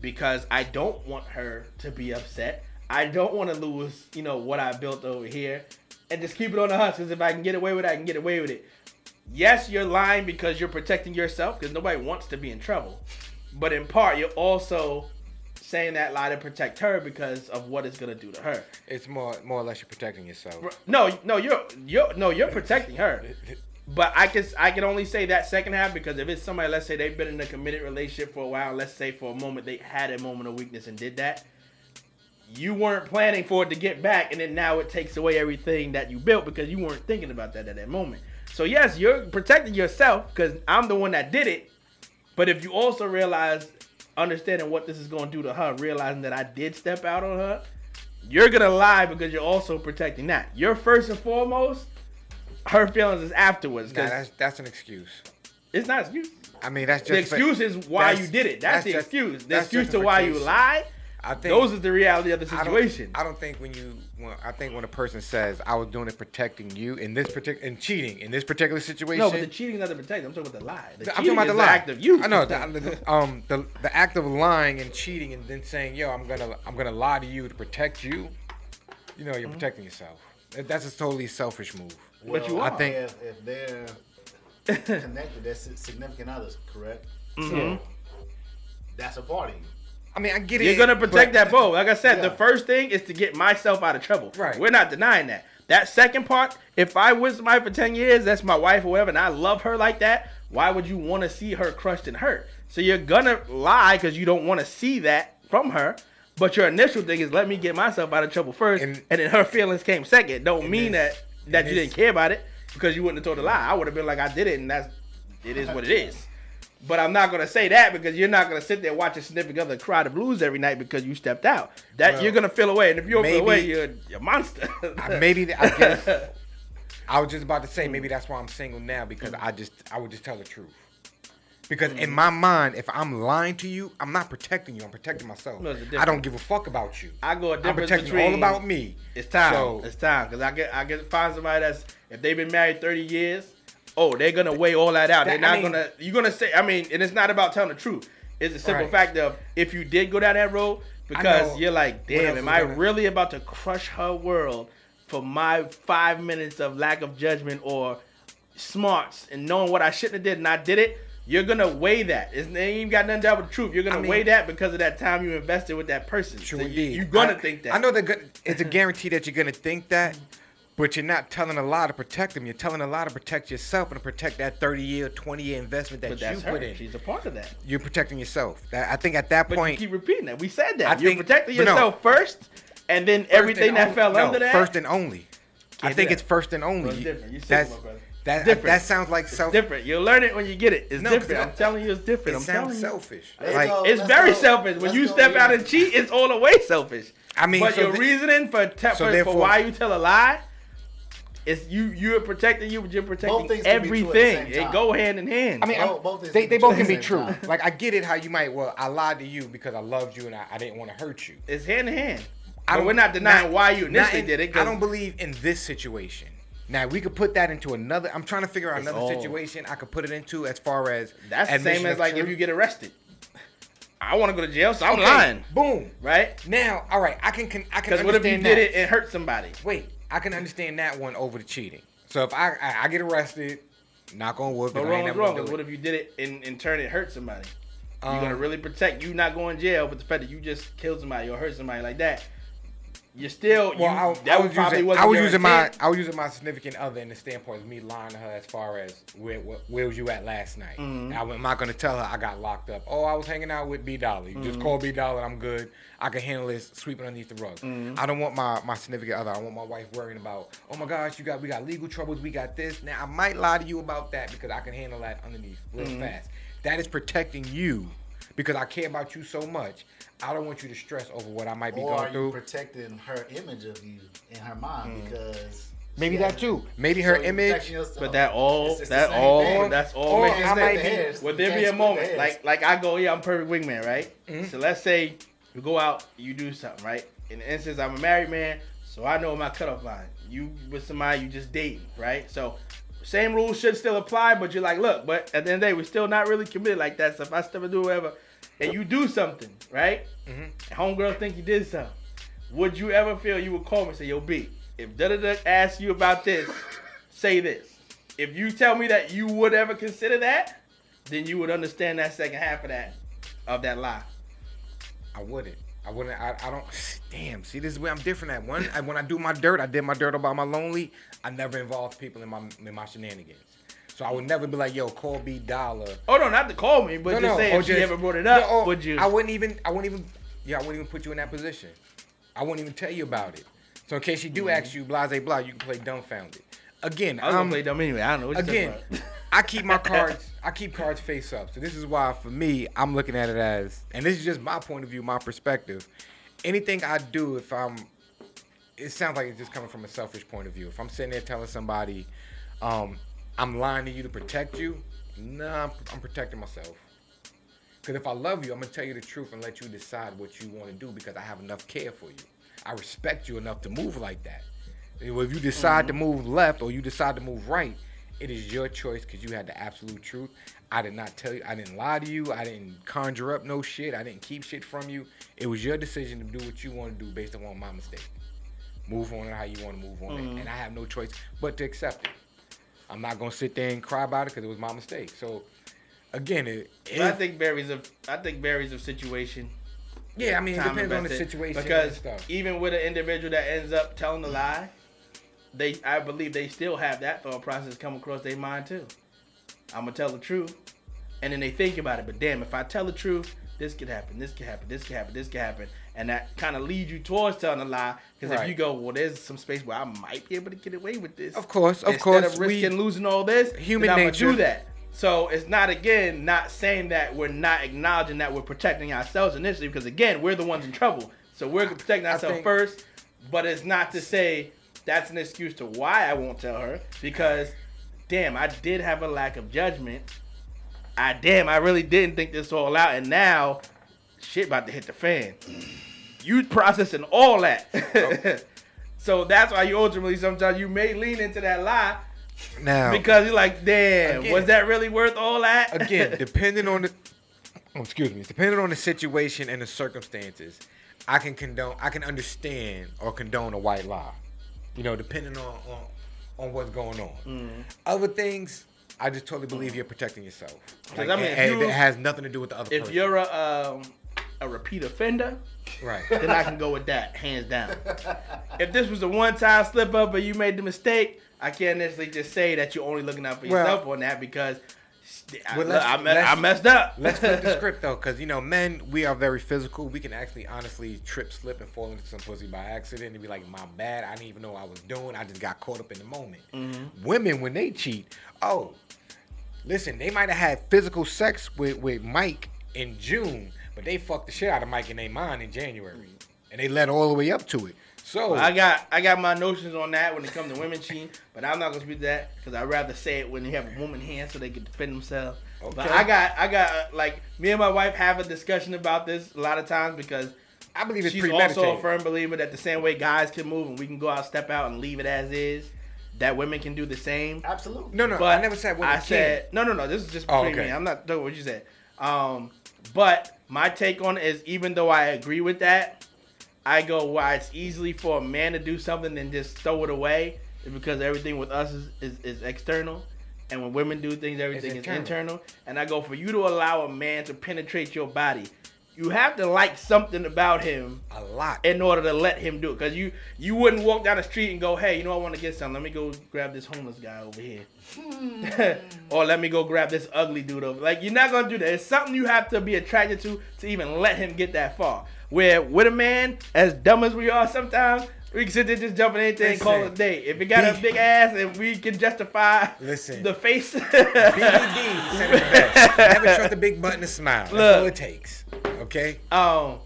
Speaker 1: because I don't want her to be upset? I don't want to lose, you know, what I built over here, and just keep it on the hush. Because if I can get away with it, I can get away with it. Yes, you're lying because you're protecting yourself because nobody wants to be in trouble. But in part, you're also saying that lie to protect her because of what it's gonna do to her.
Speaker 2: It's more more or less you're protecting yourself.
Speaker 1: No, no, you're you're no, you're protecting her. But I can I can only say that second half because if it's somebody, let's say they've been in a committed relationship for a while, let's say for a moment they had a moment of weakness and did that, you weren't planning for it to get back, and then now it takes away everything that you built because you weren't thinking about that at that moment. So yes, you're protecting yourself because I'm the one that did it. But if you also realize, understanding what this is going to do to her, realizing that I did step out on her, you're gonna lie because you're also protecting that. You're first and foremost. Her feelings is afterwards
Speaker 2: Nah, that's that's an excuse.
Speaker 1: it's not excuse.
Speaker 2: I mean, that's just
Speaker 1: The excuse is why you did it. That's,
Speaker 2: that's
Speaker 1: the
Speaker 2: just-
Speaker 1: excuse. The excuse to why you lie.
Speaker 2: I think
Speaker 1: Those is the reality of the
Speaker 2: I don't-
Speaker 1: situation.
Speaker 2: I don't, think when you, when, I think when a person says, "I was doing it protecting you," in this particular, in cheating, in this particular situation,
Speaker 1: no, but the cheating is not the protect. I'm talking about the lie. The
Speaker 2: I'm talking about the lie.
Speaker 1: act of you.
Speaker 2: I know the, the- um the the act of lying and cheating and then saying, "Yo, I'm gonna I'm gonna lie to you to protect you." You know, you're
Speaker 1: Mm-hmm.
Speaker 2: protecting yourself. That's a totally selfish move.
Speaker 1: But you
Speaker 3: Well,
Speaker 1: are.
Speaker 2: I think-
Speaker 3: if, if they're connected, that's significant others, correct?
Speaker 1: Mhm.
Speaker 3: So that's a part of you.
Speaker 2: I mean, I get it.
Speaker 1: You're gonna protect
Speaker 2: but-
Speaker 1: that both. Like I said, the first thing is to get myself out of trouble.
Speaker 2: Right.
Speaker 1: We're not denying that. That second part, if I was somebody for ten years, that's my wife or whatever, and I love her like that, why would you want to see her crushed and hurt? So you're gonna lie because you don't want to see that from her. But your initial thing is let me get myself out of trouble first,
Speaker 2: And-
Speaker 1: and, then her feelings came second. Don't mean
Speaker 2: this-
Speaker 1: that that you didn't care about it because you wouldn't have told a lie. I would have been like, I did it, and that's it is what it is. But I'm not gonna say that because you're not gonna sit there watching significant other cry the blues every night because you stepped out. That
Speaker 2: Well,
Speaker 1: you're gonna feel away, and if you don't feel away, you're you're a monster.
Speaker 2: Maybe I guess I was just about to say maybe that's why I'm single now because I just I would just tell the truth. Because
Speaker 1: Mm.
Speaker 2: in my mind, if I'm lying to you, I'm not protecting you. I'm protecting myself.
Speaker 1: No,
Speaker 2: I don't give a fuck about you.
Speaker 1: I go a
Speaker 2: I'm
Speaker 1: difference
Speaker 2: protecting
Speaker 1: between
Speaker 2: all about me.
Speaker 1: It's time.
Speaker 2: So-
Speaker 1: it's time because I get I get find somebody that's if they've been married 30 years. Oh, they're gonna weigh all that out.
Speaker 2: That-
Speaker 1: they're
Speaker 2: I
Speaker 1: not
Speaker 2: mean-
Speaker 1: gonna. You're gonna say. I mean, and it's not about telling the truth. It's a simple
Speaker 2: Right.
Speaker 1: fact of if you did go down that road because you're like, damn, am I
Speaker 2: gonna-
Speaker 1: really about to crush her world for my five minutes of lack of judgment or smarts and knowing what I shouldn't have did and I did it? You're gonna weigh that. It's, it ain't even got nothing to do with the truth. You're gonna
Speaker 2: I mean-
Speaker 1: weigh that because of that time you invested with that person.
Speaker 2: True
Speaker 1: So you,
Speaker 2: indeed.
Speaker 1: you're gonna
Speaker 2: I-
Speaker 1: think that.
Speaker 2: I know that it's a guarantee that you're gonna think that, but you're not telling a lie to protect them. You're telling a lie to protect yourself and to protect that 30 year, 20 year investment that you
Speaker 1: that's
Speaker 2: put
Speaker 1: her.
Speaker 2: in.
Speaker 1: She's a part of that.
Speaker 2: You're protecting yourself. That, I think at that
Speaker 1: But
Speaker 2: point,
Speaker 1: you keep repeating that. We said that.
Speaker 2: I
Speaker 1: You're
Speaker 2: think-
Speaker 1: protecting
Speaker 2: but no.
Speaker 1: yourself first, and then everything
Speaker 2: and
Speaker 1: that
Speaker 2: on-
Speaker 1: fell
Speaker 2: no,
Speaker 1: under that.
Speaker 2: First and only. I
Speaker 1: Can't do
Speaker 2: think
Speaker 1: that.
Speaker 2: it's first and only.
Speaker 1: Bro, it's different. You
Speaker 2: That's
Speaker 1: my brother.
Speaker 2: That.
Speaker 1: different.
Speaker 2: That sounds like
Speaker 1: it's
Speaker 2: self.
Speaker 1: different. You'll learn it when you get it. It's
Speaker 2: No, 'cause
Speaker 1: different.
Speaker 2: it-
Speaker 1: I'm telling you, it's
Speaker 2: It
Speaker 1: different. I'm
Speaker 2: sounds selfish.
Speaker 3: Let's
Speaker 2: Like
Speaker 3: go.
Speaker 1: It's very
Speaker 3: go.
Speaker 1: selfish. When you step
Speaker 3: here.
Speaker 1: out and cheat, it's all the way selfish.
Speaker 2: I mean,
Speaker 1: but
Speaker 2: so
Speaker 1: your
Speaker 2: the-
Speaker 1: reasoning for, te-
Speaker 2: so
Speaker 1: for, for why you tell a lie is you you're protecting you, but you're protecting
Speaker 3: things can be true at the
Speaker 1: everything. They go hand in hand.
Speaker 2: I mean,
Speaker 3: Both- both
Speaker 2: they, they both can be true.
Speaker 3: time.
Speaker 2: Like I get it how you might. Well, I lied to you because I loved you and I, I didn't want to hurt you.
Speaker 1: it's hand in hand.
Speaker 2: I
Speaker 1: But
Speaker 2: don't-
Speaker 1: we're not denying why you initially
Speaker 2: in-
Speaker 1: did it.
Speaker 2: I don't believe in this situation. Now we could put that into another. I'm trying to figure out
Speaker 1: It's
Speaker 2: another
Speaker 1: all-
Speaker 2: situation I could put it into as far as
Speaker 1: That's the same as like if you get arrested. I want to go to jail, so I'm
Speaker 2: Okay,
Speaker 1: lying,
Speaker 2: Boom.
Speaker 1: right?
Speaker 2: Now, all right, I can, can I can
Speaker 1: Because what if you
Speaker 2: understand
Speaker 1: did it and hurt somebody?
Speaker 2: Wait, I can understand that one over the cheating. So if I I, I get arrested, knock on wood, I
Speaker 1: wrong is wrong.
Speaker 2: gonna
Speaker 1: 'cause
Speaker 2: do
Speaker 1: what if you did it and in turn it hurt somebody? You're gonna
Speaker 2: Um,
Speaker 1: really protect you not going to jail, but the fact that you just killed somebody or hurt somebody like that, you're still.
Speaker 2: Well,
Speaker 1: you,
Speaker 2: I,
Speaker 1: that
Speaker 2: I was
Speaker 1: probably
Speaker 2: using,
Speaker 1: wasn't
Speaker 2: I was
Speaker 1: your
Speaker 2: using my. I was using my significant other in the standpoint of me lying to her as far as where where, where was you at last night.
Speaker 1: Mhm.
Speaker 2: Now, I'm not gonna tell her I got locked up. Oh, I was hanging out with B Dollar. You
Speaker 1: Mm-hmm.
Speaker 2: just call B Dollar. I'm good. I can handle this sweeping underneath the rug.
Speaker 1: Mm-hmm.
Speaker 2: I don't want my my significant other. I want my wife worrying about. Oh my gosh, you got we got legal troubles. We got this. Now I might lie to you about that because I can handle that underneath real
Speaker 1: Mm-hmm.
Speaker 2: fast. That is protecting you because I care about you so much. I don't want you to stress over what I might be
Speaker 3: Or are
Speaker 2: going
Speaker 3: you
Speaker 2: through.
Speaker 3: protecting her image of you in her mind because
Speaker 2: Maybe
Speaker 3: she
Speaker 2: that too. Maybe her
Speaker 3: so
Speaker 2: image.
Speaker 1: But that all,
Speaker 3: It's- it's
Speaker 1: that all,
Speaker 3: thing.
Speaker 1: that's all.
Speaker 2: Or I might be-
Speaker 3: hairs.
Speaker 1: Would there be a moment like like I go, yeah, I'm perfect wingman, right?
Speaker 2: Mhm.
Speaker 1: So let's say you go out, you do something, right? In the instance, I'm a married man, so I know my cutoff line. You with somebody you just dating, right? So same rules should still apply, but you're like, look, but at the end of the day, we're still not really committed like that. So if I step do whatever, and you do something, right?
Speaker 2: Mhm.
Speaker 1: Homegirl think you did something. Would you ever feel you would call me and say, yo, B, if da da da asks you about this, say this. If you tell me that you would ever consider that, then you would understand that second half of that of that lie.
Speaker 2: I wouldn't. I wouldn't. I, I don't. Damn. See, this is where I'm different at. One, I, when I do my dirt, I did my dirt about my lonely. I never involved people in my in my shenanigans. So I would never be like, yo, call B Dollar.
Speaker 1: Oh no, not to call me, but
Speaker 2: No,
Speaker 1: just
Speaker 2: no,
Speaker 1: say if she
Speaker 2: just-
Speaker 1: ever brought it up,
Speaker 2: No, or
Speaker 1: would you?
Speaker 2: I wouldn't even. I wouldn't even. Yeah, I wouldn't even put you in that position. I wouldn't even tell you about it. So in case she do ask you, blase blah, you can play dumbfounded. Again,
Speaker 1: Mm-hmm. I was gonna
Speaker 2: I'm-
Speaker 1: play dumb anyway. I don't know what you're
Speaker 2: again,
Speaker 1: about.
Speaker 2: I keep my cards. I keep cards face up. So this is why, for me, I'm looking at it as, and this is just my point of view, my perspective. Anything I do, if I'm, it sounds like it's just coming from a selfish point of view. If I'm sitting there telling somebody, um, I'm lying to you to protect you, nah, I'm, I'm protecting myself. Because if I love you, I'm gonna tell you the truth and let you decide what you want to do because I have enough care for you. I respect you enough to move like that. If you decide to move left or you decide to move right, it is your choice because you had the absolute truth. I did not tell you. I didn't lie to you. I didn't conjure up no shit. I didn't keep shit from you. It was your decision to do what you want to do based upon my mistake. Move on how you want to move on, it. Mm-hmm. and I have no choice but to accept it. I'm not gonna sit there and cry about it because it was my mistake. So, again, it,
Speaker 1: But I think varies of I think varies of situation.
Speaker 2: yeah, I mean, it depends on the situation
Speaker 1: Because
Speaker 2: and stuff.
Speaker 1: even with an individual that ends up telling the lie, they I believe they still have that thought process come across their mind too. I'm gonna tell the truth, and then they think about it. But damn, if I tell the truth, this could happen, this could happen, this could happen, this could happen, and that kind of leads you towards telling a lie. Because if you go, well, there's some space where I might be able to get away with this.
Speaker 2: Of course, of
Speaker 1: Instead
Speaker 2: course,
Speaker 1: of risking
Speaker 2: we-
Speaker 1: losing all this,
Speaker 2: Human nature.
Speaker 1: do that. So it's not again not saying that we're not acknowledging that we're protecting ourselves initially because again we're the ones in trouble. So we're protecting ourselves
Speaker 2: think-
Speaker 1: first, but it's not to say that's an excuse to why I won't tell her because damn I did have a lack of judgment. I damn I really didn't think this all out and now shit about to hit the fan. You processing all that. so that's why you ultimately sometimes you may lean into that lie
Speaker 2: Now,
Speaker 1: because you're like, damn,
Speaker 2: Again.
Speaker 1: was that really worth all that?
Speaker 2: again, depending on the oh, excuse me, depending on the situation and the circumstances, I can condone I can understand or condone a white lie. You know, depending on on, on what's going on.
Speaker 1: Mm.
Speaker 2: Other things, I just totally believe you're protecting yourself. Like,
Speaker 1: I mean,
Speaker 2: and
Speaker 1: you-
Speaker 2: it has nothing to do with the other
Speaker 1: if
Speaker 2: person.
Speaker 1: you're a um, a repeat offender,
Speaker 2: right.
Speaker 1: then I can go with that hands down. If this was a one time slip up and you made the mistake, I can't necessarily just say that you're only looking out for
Speaker 2: Well-
Speaker 1: yourself on that because I,
Speaker 2: Well,
Speaker 1: look, I, me- I messed up.
Speaker 2: Let's flip the script though, because you know, men, we are very physical. We can actually honestly trip, slip, and fall into some pussy by accident and be like, "My bad. I didn't even know what I was doing. I just got caught up in the moment."
Speaker 1: Mm-hmm.
Speaker 2: Women, when they cheat, oh, listen, they might have had physical sex with with Mike in June, but they fucked the shit out of Mike in their mind in January, and they led all the way up to it. So
Speaker 1: I got I got my notions on that when it comes to women cheating, but I'm not gonna speak to that because I'd rather say it when you have a woman hand so they can defend themselves. But I got I got uh, like me and my wife have a discussion about this a lot of times because
Speaker 2: I believe it's
Speaker 1: she's
Speaker 2: premeditated.
Speaker 1: also a firm believer that the same way guys can move and we can go out, step out, and leave it as is, that women can do the same.
Speaker 3: Absolutely.
Speaker 2: no, no,
Speaker 1: But
Speaker 2: I never said women
Speaker 1: I
Speaker 2: can't.
Speaker 1: said no, no, no. This is just
Speaker 2: Oh, okay.
Speaker 1: me. I'm not talking what you said. Um, but my take on it is, even though I agree with that, I go why it's easily for a man to do something and just throw it away because everything with us is, is, is external. And when women do things, everything is
Speaker 2: internal.
Speaker 1: internal. And I go for you to allow a man to penetrate your body. You have to like something about him
Speaker 2: a lot.
Speaker 1: in order to let him do it. Cause you you wouldn't walk down the street and go, hey, you know I want to get something. Let me go grab this homeless guy over here, hmm. or let me go grab this ugly dude over. Like you're not gonna do that. It's something you have to be attracted to to even let him get that far. Where with a man, as dumb as we are sometimes. We can sit there just jumping anything and call it a
Speaker 2: Listen,
Speaker 1: day. If it got a big ass and we can justify
Speaker 2: Listen.
Speaker 1: the face,
Speaker 2: BBD said it best. Never trust a big button to smile. That's
Speaker 1: Look.
Speaker 2: all it takes. Okay.
Speaker 1: Um,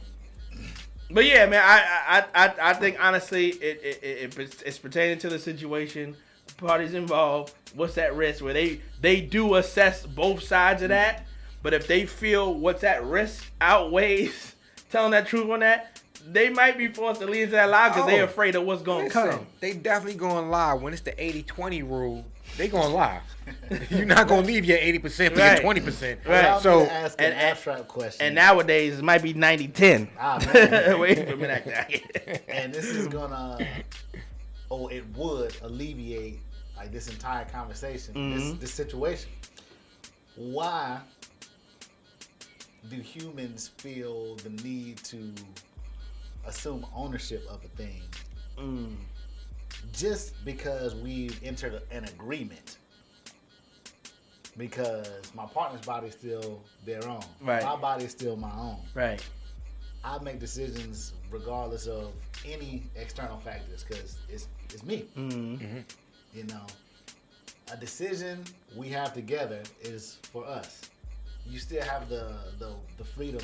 Speaker 1: but yeah, man, I I, I, I think honestly, it, it, it it's, it's pertaining to the situation, parties involved. What's at risk? Where they they do assess both sides of that, but if they feel what's at risk outweighs telling that truth on that, they might be forced to lead into that lie because they're
Speaker 2: Oh,
Speaker 1: afraid of what's gonna come.
Speaker 2: they definitely gonna lie when it's the 80-20 rule. They gonna lie. You're not gonna leave your eighty percent for
Speaker 1: Right.
Speaker 2: your twenty percent.
Speaker 1: Right.
Speaker 3: Allow me
Speaker 2: So
Speaker 3: ask an
Speaker 1: and-
Speaker 3: abstract question.
Speaker 1: And nowadays it might be 90-10.
Speaker 3: Ah, man.
Speaker 1: Wait for a minute.
Speaker 3: and this is gonna, oh, it would alleviate like this entire conversation,
Speaker 1: Mhm.
Speaker 3: this this situation. Why do humans feel the need to assume ownership of a thing
Speaker 1: Mm.
Speaker 3: just because we've entered an agreement? because my partner's body is still their own.
Speaker 1: Right.
Speaker 3: My body is still my own.
Speaker 1: Right.
Speaker 3: I make decisions regardless of any external factors because it's it's me.
Speaker 1: Mm-hmm.
Speaker 3: You know, a decision we have together is for us. You still have the the, the freedom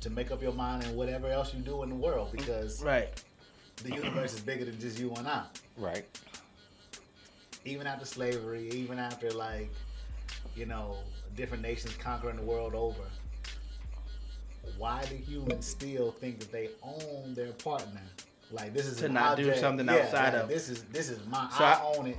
Speaker 3: to make up your mind and whatever else you do in the world because
Speaker 1: Right.
Speaker 3: the universe is bigger than just you and I.
Speaker 2: Right.
Speaker 3: Even after slavery, even after like, you know, different nations conquering the world over. Why do humans still think that they own their partner? Like this is
Speaker 1: To not do something
Speaker 3: yeah,
Speaker 1: outside
Speaker 3: like,
Speaker 1: of-
Speaker 3: this is this is my
Speaker 1: So
Speaker 3: I,
Speaker 1: I-
Speaker 3: own it.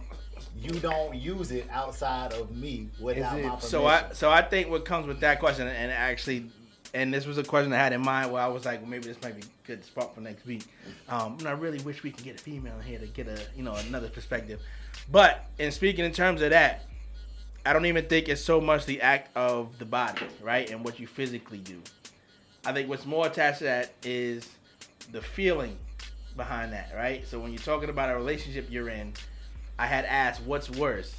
Speaker 3: You don't use it outside of me without
Speaker 2: it-
Speaker 3: my permission.
Speaker 1: So I so I think what comes with that question, and actually, and this was a question I had in mind where I was like, well, maybe this might be a good spot for next week. Um, and I really wish we could get a female in here to get a you know another perspective. But in speaking in terms of that, I don't even think it's so much the act of the body, right, and what you physically do. I think what's more attached to that is the feeling behind that, right? So when you're talking about a relationship you're in, I had asked what's worse.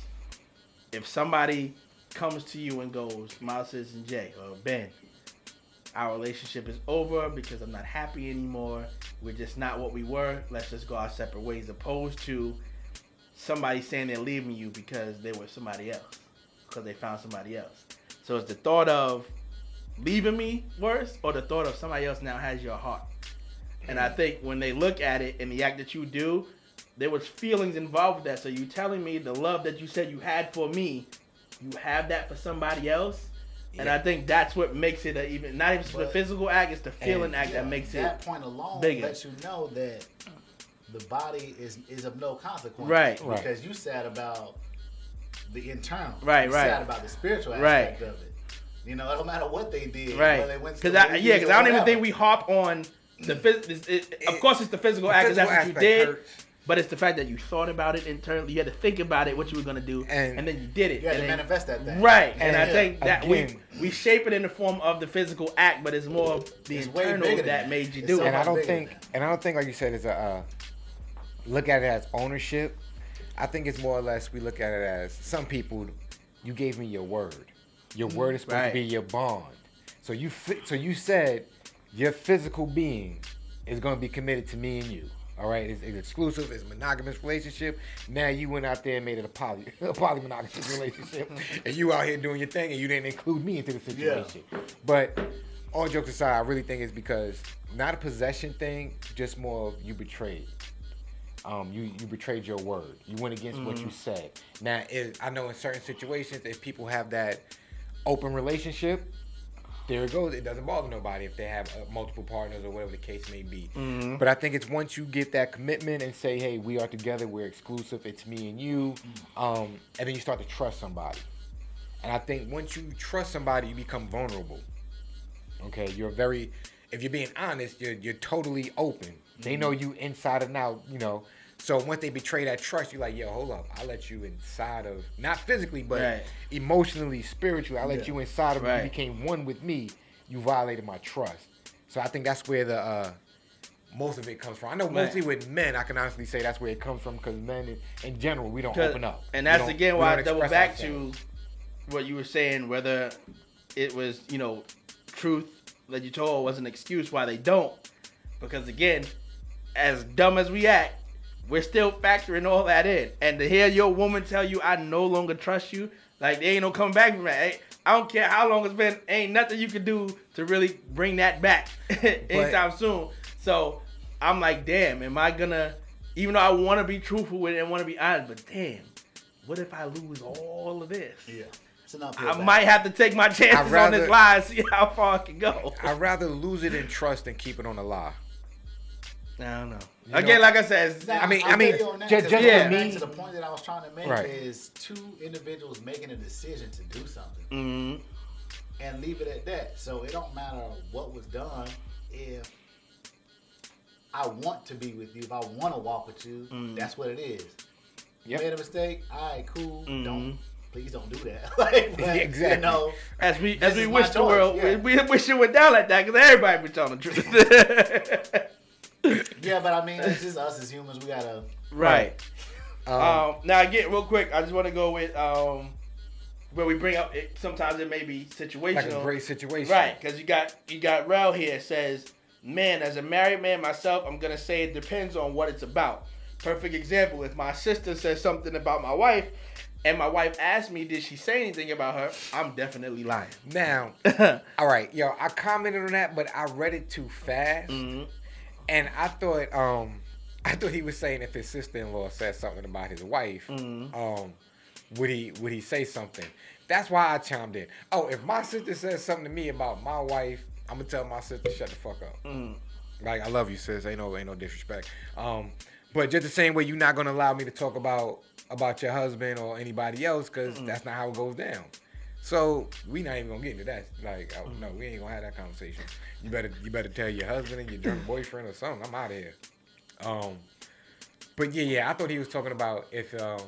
Speaker 1: If somebody comes to you and goes, Miles and Jay or Ben, our relationship is over because I'm not happy anymore. We're just not what we were. Let's just go our separate ways. Opposed to somebody saying they're leaving you because they were somebody else, because they found somebody else. So it's the thought of leaving me worse, or the thought of somebody else now has your heart. And I think when they look at it and the act that you do, there was feelings involved with that. So you telling me the love that you said you had for me, you have that for somebody else. And
Speaker 2: Yeah.
Speaker 1: I think that's what makes it a even not even just the physical act, it's the feeling act
Speaker 3: Yeah,
Speaker 1: that makes
Speaker 3: that
Speaker 1: it That
Speaker 3: point alone
Speaker 1: bigger.
Speaker 3: lets you know that the body is is of no consequence.
Speaker 1: Right.
Speaker 2: Right.
Speaker 3: Because you said about the internal.
Speaker 1: Right,
Speaker 3: you
Speaker 1: right.
Speaker 3: Sad about the spiritual
Speaker 1: Right.
Speaker 3: aspect of it. You know, it don't matter what they did.
Speaker 1: right.
Speaker 3: whether they went to
Speaker 1: Because I yeah, because I don't even think we hop on the phys- it, it, Of course, it's the physical
Speaker 2: The
Speaker 1: act. 'cause
Speaker 2: physical
Speaker 1: that's what you did.
Speaker 2: hurts.
Speaker 1: But it's the fact that you thought about it internally. You had to think about it, what you were gonna do, and,
Speaker 2: And-
Speaker 1: then you did it.
Speaker 3: You had
Speaker 1: and
Speaker 3: to
Speaker 1: then-
Speaker 3: manifest that thing.
Speaker 1: Right, and,
Speaker 2: And
Speaker 1: I think that
Speaker 2: again-
Speaker 1: we we shape it in the form of the physical act, but it's more of the
Speaker 3: It's
Speaker 1: internal that,
Speaker 3: that.
Speaker 1: made you
Speaker 3: It's
Speaker 1: do
Speaker 3: so
Speaker 1: it.
Speaker 2: and I don't think, and I don't think, like you said, is a uh, look at it as ownership. I think it's more or less we look at it as some people. You gave me your word. Your word is supposed
Speaker 1: Right.
Speaker 2: to be your bond. So you, so you said your physical being is going to be committed to me and you. All right, it's, it's exclusive. It's a monogamous relationship. Now you went out there and made it a poly, a poly monogamous relationship, and you out here doing your thing, and you didn't include me into the situation. But all jokes aside, I really think it's because not a possession thing, just more of you betrayed. Um, you you betrayed your word. You went against what you said. Now, it, I know in certain situations, if people have that open relationship, there it goes. It doesn't bother nobody if they have uh, multiple partners or whatever the case may be. But I think it's once you get that commitment and say, "Hey, we are together. We're exclusive. It's me and you," um, and then you start to trust somebody. And I think once you trust somebody, you become vulnerable. Okay, you're very. If you're being honest, you're you're totally open. They know you inside and out. You know. So once they betray that trust, you're like, yo, hold up. I let you inside of not physically, but
Speaker 1: Right.
Speaker 2: emotionally, spiritually. I let
Speaker 3: Yeah.
Speaker 2: you inside of me.
Speaker 1: Right.
Speaker 2: You became one with me. You violated my trust. So I think that's where the uh, most of it comes from. I know
Speaker 1: Right.
Speaker 2: mostly with men, I can honestly say that's where it comes from because men, in, in general, we don't open up.
Speaker 1: And that's again why I double back
Speaker 2: ourselves.
Speaker 1: to what you were saying, whether it was, you know, truth that you told was an excuse why they don't. Because again, as dumb as we act, we're still factoring all that in. And to hear your woman tell you, I no longer trust you, like there ain't no coming back from that. Eh? I don't care how long it's been, ain't nothing you can do to really bring that back anytime soon. So I'm like, damn, am I gonna, even though I want to be truthful with it and want to be honest, but damn, what if I lose all of this?
Speaker 3: Yeah. It's an uphill
Speaker 1: I might have to take my chances on this lie and see how far I can go.
Speaker 2: I'd rather lose it in trust than keep it on a lie.
Speaker 1: I don't know.
Speaker 2: You
Speaker 1: Again,
Speaker 2: know-
Speaker 1: like I said,
Speaker 3: Now,
Speaker 2: I mean-
Speaker 3: I'll
Speaker 2: I mean,
Speaker 3: tell you on that,
Speaker 2: just- just
Speaker 3: going
Speaker 1: for
Speaker 3: back
Speaker 2: me-
Speaker 3: to the point that I was trying to make
Speaker 2: Right.
Speaker 3: is two individuals making a decision to do something
Speaker 1: Mhm.
Speaker 3: and leave it at that. So it don't matter what was done if I want to be with you, if I want to walk with you,
Speaker 1: Mm.
Speaker 3: that's what it is. You made a mistake, all right, cool.
Speaker 1: Mhm.
Speaker 3: Don't please don't do that. like, but,
Speaker 2: Exactly.
Speaker 3: You know,
Speaker 1: as we as we wish the world,
Speaker 3: yeah.
Speaker 1: we, we wish it went down like that because everybody be telling the truth.
Speaker 3: yeah, but I mean, it's just us as humans. We gotta.
Speaker 1: right.
Speaker 2: Um,
Speaker 1: Um, now again, real quick, I just want to go with um, where we bring up it, sometimes it may be situational.
Speaker 2: Like a great situation.
Speaker 1: Right, because you got you got Rel here says, man, as a married man myself, I'm gonna say it depends on what it's about. Perfect example: if my sister says something about my wife, and my wife asks me, did she say anything about her? I'm definitely lying.
Speaker 2: Now, all right, yo, I commented on that, but I read it too fast,
Speaker 1: Mhm.
Speaker 2: And I thought, um, I thought he was saying if his sister-in-law said something about his wife,
Speaker 1: Mhm.
Speaker 2: um, would he would he say something? That's why I chimed in. Oh, if my sister says something to me about my wife, I'm gonna tell my sister shut the fuck up.
Speaker 1: Mhm.
Speaker 2: Like I love you, sis. Ain't no ain't no disrespect. Um, but just the same way, you're not gonna allow me to talk about about your husband or anybody else, because that's not how it goes down. So we not even gonna get into that. Like, oh, no, we ain't gonna have that conversation. You better you better tell your husband and your drunk boyfriend or something. I'm out of here. Um, but yeah, yeah, I thought he was talking about if um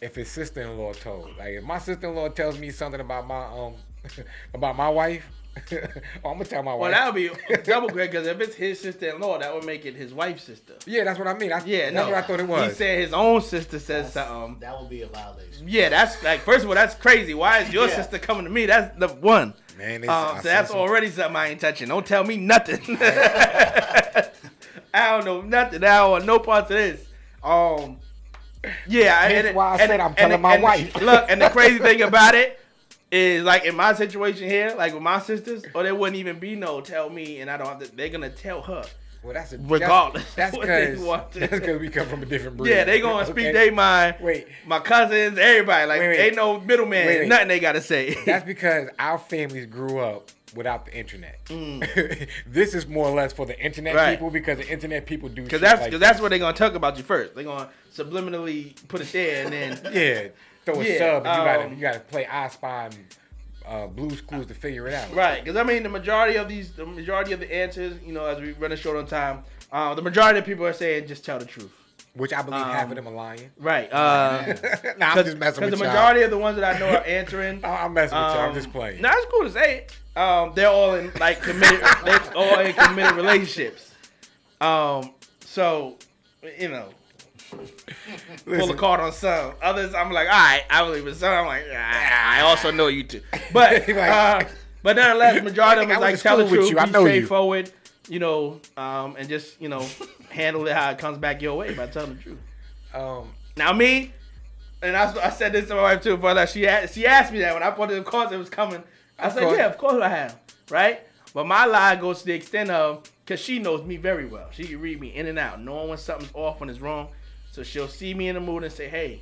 Speaker 2: if his sister-in-law told. Like if my sister-in-law tells me something about my um about my wife, oh, I'm gonna tell my wife.
Speaker 1: Well, that would be double great because if it's his sister-in-law, that would make it his wife's sister.
Speaker 2: Yeah, that's what I mean. I,
Speaker 1: Yeah,
Speaker 2: that's
Speaker 1: no.
Speaker 2: what I thought it was.
Speaker 1: He said his own sister says
Speaker 3: That's-
Speaker 1: something.
Speaker 3: That would be a violation.
Speaker 1: Yeah, that's like first of all, that's crazy. Why is your
Speaker 3: Yeah.
Speaker 1: sister coming to me? That's the one.
Speaker 2: Man, they,
Speaker 1: Um, so that's
Speaker 2: some-
Speaker 1: already something I ain't touching. Don't tell me nothing. I don't know nothing. I don't want no parts of this. Um, yeah,
Speaker 2: Hence
Speaker 1: and,
Speaker 2: why I
Speaker 1: and-
Speaker 2: said I'm telling
Speaker 1: and-
Speaker 2: my
Speaker 1: and-
Speaker 2: wife.
Speaker 1: Look, and the crazy thing about it is, like in my situation here, like with my sisters, or there wouldn't even be no tell me, and I don't have to. They're gonna tell her.
Speaker 2: Well, that's a,
Speaker 1: Regardless
Speaker 2: That's
Speaker 1: what they
Speaker 2: because
Speaker 1: want to
Speaker 2: that's because we come from a different breed.
Speaker 1: Yeah, they gonna speak
Speaker 2: Okay?
Speaker 1: their mind.
Speaker 2: Wait,
Speaker 1: My cousins, everybody, like
Speaker 2: Wait, wait.
Speaker 1: ain't no middleman.
Speaker 2: Wait.
Speaker 1: Nothing they gotta say.
Speaker 2: that's because our families grew up without the internet.
Speaker 1: Mm.
Speaker 2: this is more or less for the internet
Speaker 1: Right.
Speaker 2: people because the internet people do.
Speaker 1: Cause
Speaker 2: shit
Speaker 1: that's
Speaker 2: like
Speaker 1: that's where they gonna talk about you first. They gonna subliminally put it there, and then
Speaker 2: Yeah, throw a
Speaker 1: Yeah,
Speaker 2: sub. And you gotta
Speaker 1: um,
Speaker 2: you gotta play I Spy and uh, Blue's Clues to figure it out.
Speaker 1: right. Cause I mean, the majority of these, the majority of the answers, you know, as we run a short on time, uh, the majority of people are saying just tell the truth.
Speaker 2: Which I believe half
Speaker 1: Um,
Speaker 2: of them are lying.
Speaker 1: Right. Uh,
Speaker 2: nah, I'm just messing with
Speaker 1: the
Speaker 2: y'all.
Speaker 1: majority of the ones that I know are answering.
Speaker 2: I'm messing with y'all. I'm
Speaker 1: um,
Speaker 2: just playing.
Speaker 1: No, it's cool to say it. Um, they're all in like committed. they're all in committed relationships. Um, so you know, pull a card on some. Others, I'm like, all right, I believe in some. I'm like, ah, I also know you too. But
Speaker 2: Like-
Speaker 1: uh, but nonetheless, majority of them is like tell the truth,
Speaker 2: you. I
Speaker 1: be
Speaker 2: know you.
Speaker 1: straightforward, you know, um, and just you know, handle it how it comes back your way by telling the truth.
Speaker 2: um,
Speaker 1: Now me, and I, I said this to my wife too, but like she asked, she asked me that when I put it, of course it was coming. I said, yeah, of course I have, right? But my lie goes to the extent of, cause she knows me very well. She can read me in and out, knowing when something's off, when it's wrong. So she'll see me in the mood and say, hey,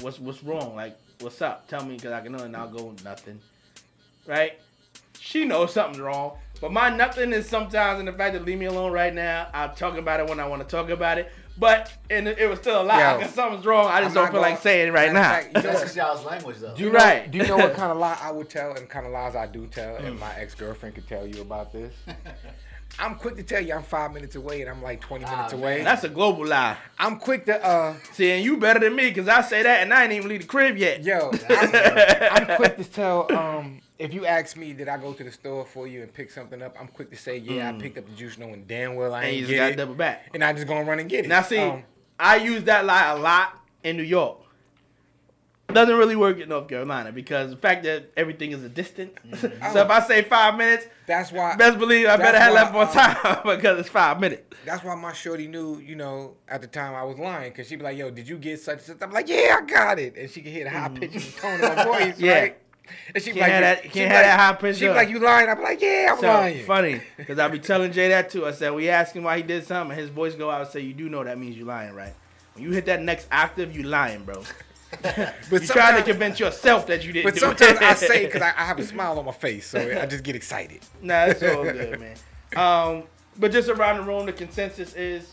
Speaker 1: what's what's wrong? Like, what's up? Tell me, cause I can know, and I'll go nothing, right? She knows something's wrong. But my nothing is sometimes in the fact that leave me alone right now. I'll talk about it when I want to talk about it. But and it, it was still a lie because something's wrong. I just
Speaker 2: I'm
Speaker 1: don't feel
Speaker 2: gonna-
Speaker 1: like saying it right now.
Speaker 2: fact, you know
Speaker 3: That's
Speaker 2: what-
Speaker 3: just y'all's language, though.
Speaker 2: Do you
Speaker 1: Right.
Speaker 2: know? Do you know what kind of lie I would tell and kind of lies I do tell?
Speaker 1: Mm.
Speaker 2: And my ex girlfriend could tell you about this. I'm quick to tell you I'm five minutes away and I'm like 20
Speaker 3: Ah,
Speaker 2: minutes
Speaker 3: man.
Speaker 2: away.
Speaker 1: That's a global lie.
Speaker 2: I'm quick to uh,
Speaker 1: See, and you better than me because I say that and I ain't even leave the crib yet.
Speaker 2: yo, I'm, I'm quick to tell um, if you ask me did I go to the store for you and pick something up, I'm quick to say yeah I picked up the juice knowing damn well I
Speaker 1: Mm. and you
Speaker 2: ain't
Speaker 1: just gotta
Speaker 2: it,
Speaker 1: double back.
Speaker 2: and I just gonna run and get it.
Speaker 1: Now see,
Speaker 2: Um,
Speaker 1: I use that lie a lot in New York. Doesn't really work in North Carolina because the fact that everything is a distance. so if I say five minutes,
Speaker 2: that's why
Speaker 1: best believe I better have left more
Speaker 2: um,
Speaker 1: time because it's five minutes.
Speaker 2: That's why my shorty knew, you know, at the time I was lying, cause she'd be like, "Yo, did you get such and such?" I'm like, "Yeah, I got it," and she could hear the high pitch and tone of my voice,
Speaker 1: Yeah.
Speaker 2: right? And she
Speaker 1: Can't have that-
Speaker 2: she'd
Speaker 1: can't
Speaker 2: be
Speaker 1: have that high pitch up.
Speaker 2: like, "You lying?" I'm like, "Yeah, I'm
Speaker 1: So
Speaker 2: lying."
Speaker 1: funny because I be telling Jay that too. I said we ask him why he did something, and his voice go out and say, "You do know that means you lying, right? When you hit that next octave, you lying, bro.
Speaker 2: But
Speaker 1: You trying to convince yourself that you didn't
Speaker 2: But sometimes. I say because I, I have a smile on my face, so I just get excited.
Speaker 1: nah, it's all good, man. Um, but just around the room, the consensus is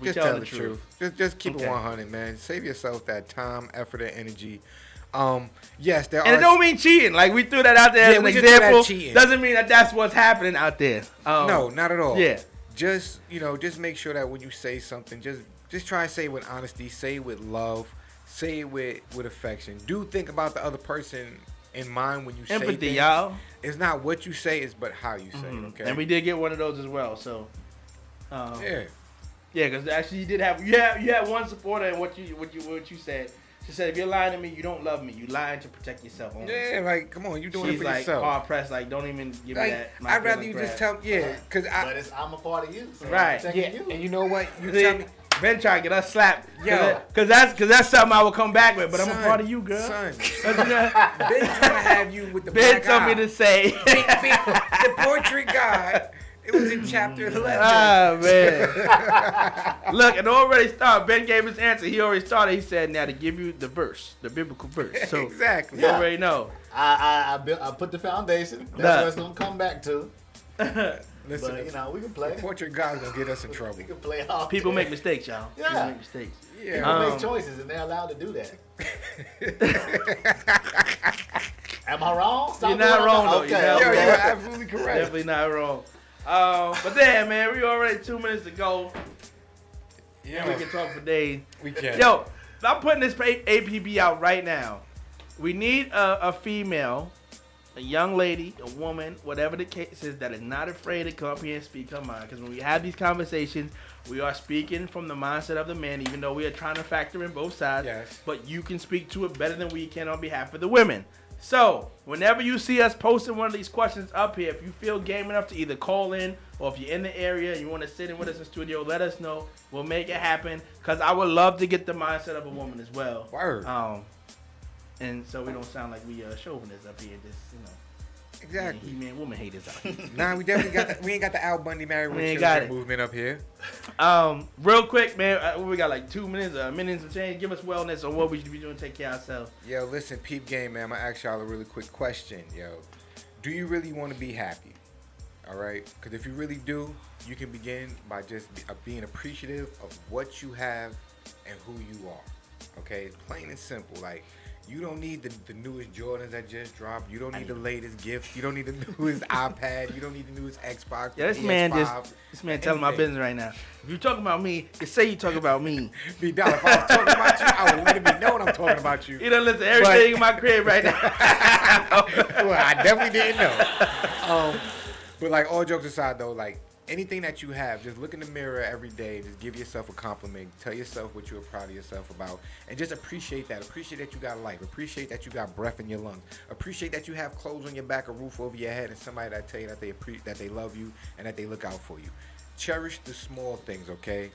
Speaker 1: we
Speaker 2: just
Speaker 1: tell, the, truth.
Speaker 2: Just just keep
Speaker 1: Okay.
Speaker 2: it 100, man. Save yourself that time, effort, and energy. Um, yes, there
Speaker 1: And
Speaker 2: are.
Speaker 1: it don't mean cheating. Like we threw that out there
Speaker 2: Yeah,
Speaker 1: as an
Speaker 2: that
Speaker 1: example. Doesn't mean that that's what's happening out there. Um,
Speaker 2: no, not at all.
Speaker 1: Yeah.
Speaker 2: Just you know, just make sure that when you say something, just just try and say it with honesty, say it with love, say it with with affection. Do think about the other person in mind when you say
Speaker 1: empathy, y'all.
Speaker 2: It's not what you say, it's but how you say it.
Speaker 1: Mhm.
Speaker 2: Okay.
Speaker 1: And we did get one of those as well. So. Um,
Speaker 2: yeah.
Speaker 1: Yeah, because actually you did have you had you had one supporter and what you what you what you said. She said, if you're lying to me, you don't love me. You lying to protect yourself. Only.
Speaker 2: Yeah, like come on, you doing
Speaker 1: She's
Speaker 2: it for
Speaker 1: like
Speaker 2: yourself.
Speaker 1: hard pressed. Like, don't even give me that. my
Speaker 2: I'd rather
Speaker 1: feelings
Speaker 2: you just
Speaker 1: crap.
Speaker 2: tell, yeah, cause
Speaker 3: But
Speaker 2: I,
Speaker 3: it's, I'm a part of you. So
Speaker 1: Right,
Speaker 3: I'm
Speaker 1: yeah,
Speaker 3: you.
Speaker 2: and you know what, you
Speaker 1: See,
Speaker 2: tell me,
Speaker 1: Ben trying to get us slapped. Cause, cause that's cause that's something I will come back with. But I'm a part of you, girl.
Speaker 2: Son,
Speaker 1: But,
Speaker 2: Ben trying to have you with the
Speaker 1: ben
Speaker 2: black
Speaker 1: told
Speaker 2: eye.
Speaker 1: me to say.
Speaker 2: Be- be- the portrait guy. It was in chapter eleven.
Speaker 1: Ah man! Look, it already started. Ben gave his answer. He already started. He said, "Now to give you the verse, the biblical verse." So
Speaker 2: exactly.
Speaker 1: you already know.
Speaker 3: I, I, I, built, I put the foundation. That's
Speaker 1: Nah.
Speaker 3: what it's going to come back to.
Speaker 2: Listen,
Speaker 3: But, you know, we can play.
Speaker 2: the portrait guy's gonna get us in trouble.
Speaker 3: We can play all
Speaker 1: People
Speaker 3: day.
Speaker 1: make mistakes, y'all. People
Speaker 3: Yeah.
Speaker 1: make mistakes.
Speaker 2: Yeah.
Speaker 3: People
Speaker 1: Um,
Speaker 3: make choices, and they're allowed to do that. Am I wrong? Stop
Speaker 1: You're not
Speaker 3: doing
Speaker 1: wrong, though.
Speaker 3: Okay,
Speaker 1: You're
Speaker 2: Yo,
Speaker 1: not
Speaker 2: you're absolutely correct.
Speaker 1: Definitely not wrong. Um, but then, man, we already two minutes to go,
Speaker 2: Yeah,
Speaker 1: and we can talk for days.
Speaker 2: we can.
Speaker 1: Yo, I'm putting this APB out right now. We need a, a female, a young lady, a woman, whatever the case is, that is not afraid to come up here and speak her mind. Because when we have these conversations, we are speaking from the mindset of the man, even though we are trying to factor in both sides.
Speaker 2: Yes.
Speaker 1: But you can speak to it better than we can on behalf of the women. So, whenever you see us posting one of these questions up here, if you feel game enough to either call in or if you're in the area and you want to sit in with us in studio, let us know. We'll make it happen because I would love to get the mindset of a woman as well.
Speaker 2: Word.
Speaker 1: Um, and so we don't sound like we uh, chauvinists up here, just you know,
Speaker 2: exactly.
Speaker 1: he man, woman haters out here.
Speaker 2: Nah, we definitely got that. We ain't got the Al Bundy married with children movement up here.
Speaker 1: um, real quick, man, uh, we got like two minutes, uh, minutes of change. Give us wellness on what we should be doing to take care of ourselves.
Speaker 2: Yo, listen, peep game, man. I'm gonna ask y'all a really quick question, yo. Do you really want to be happy? All right, because if you really do, you can begin by just be, uh, being appreciative of what you have and who you are. Okay, plain and simple. Like, you don't need the, the newest Jordans that just dropped. You don't need the latest gift. You don't need the newest iPad. You don't need the newest Xbox.
Speaker 1: Yeah, this man
Speaker 2: PS5.
Speaker 1: just this man telling my business right now. If you talking about me, you say you talking about me.
Speaker 2: Be down. If I was talking about you, I would let me know when I'm talking about you.
Speaker 1: You don't listen to everything in my crib right now.
Speaker 2: well, I definitely didn't know. Um, but like all jokes aside, though, like anything that you have, just look in the mirror every day. Just give yourself a compliment. Tell yourself what you're proud of yourself about, and just appreciate that. Appreciate that you got life. Appreciate that you got breath in your lungs. Appreciate that you have clothes on your back, a roof over your head, and somebody that tell you that they appre- that they love you and that they look out for you. Cherish the small things, okay?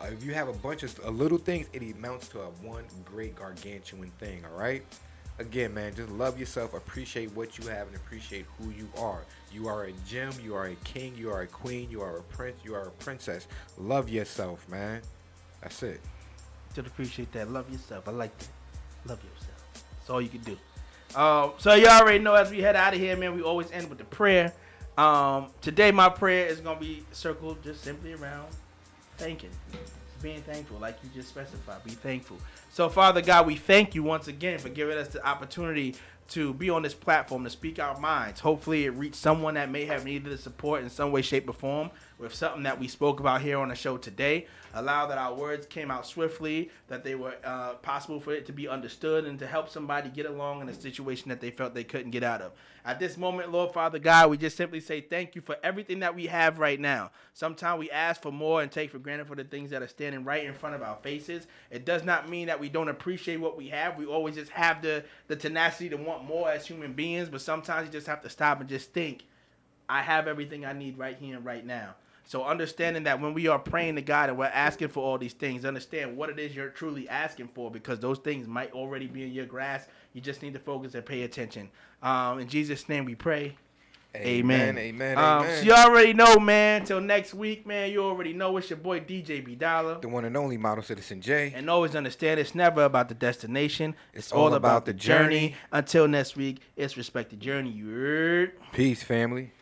Speaker 2: Uh, if you have a bunch of uh, little things, it amounts to a one great gargantuan thing. All right. Again, man, just love yourself, appreciate what you have, and appreciate who you are. You are a gem, you are a king, you are a queen, you are a prince, you are a princess. Love yourself, man. That's it.
Speaker 1: Just appreciate that. Love yourself. I like that. Love yourself. That's all you can do. Um, so you already know as we head out of here, man, we always end with the prayer. Um, today my prayer is gonna be circled just simply around thanking. Being thankful, like you just specified. Be thankful. So, Father God, we thank you once again for giving us the opportunity to be on this platform to speak our minds. Hopefully, it reached someone that may have needed the support in some way, shape, or form with something that we spoke about here on the show today. Allow that our words came out swiftly, that they were uh, possible for it to be understood, and to help somebody get along in a situation that they felt they couldn't get out of. At this moment, Lord Father God, we just simply say thank you for everything that we have right now. Sometimes we ask for more and take for granted for the things that are standing right in front of our faces. It does not mean that we don't appreciate what we have. We always just have the, the tenacity to want more as human beings, but sometimes you just have to stop and just think, I have everything I need right here and right now. So understanding that when we are praying to God and we're asking for all these things, understand what it is you're truly asking for because those things might already be in your grasp. You just need to focus and pay attention. Um, in Jesus' name we pray. Amen.
Speaker 2: Amen.
Speaker 1: Um,
Speaker 2: amen.
Speaker 1: so you already know, man. Till next week, man. You already know it's your boy DJ B Dollar.
Speaker 2: the one and only model citizen J.
Speaker 1: And always understand it's never about the destination. It's,
Speaker 2: It's
Speaker 1: all,
Speaker 2: all
Speaker 1: about,
Speaker 2: about
Speaker 1: the
Speaker 2: the
Speaker 1: journey.
Speaker 2: journey.
Speaker 1: Until next week, it's respect the journey. You heard?
Speaker 2: Peace, family.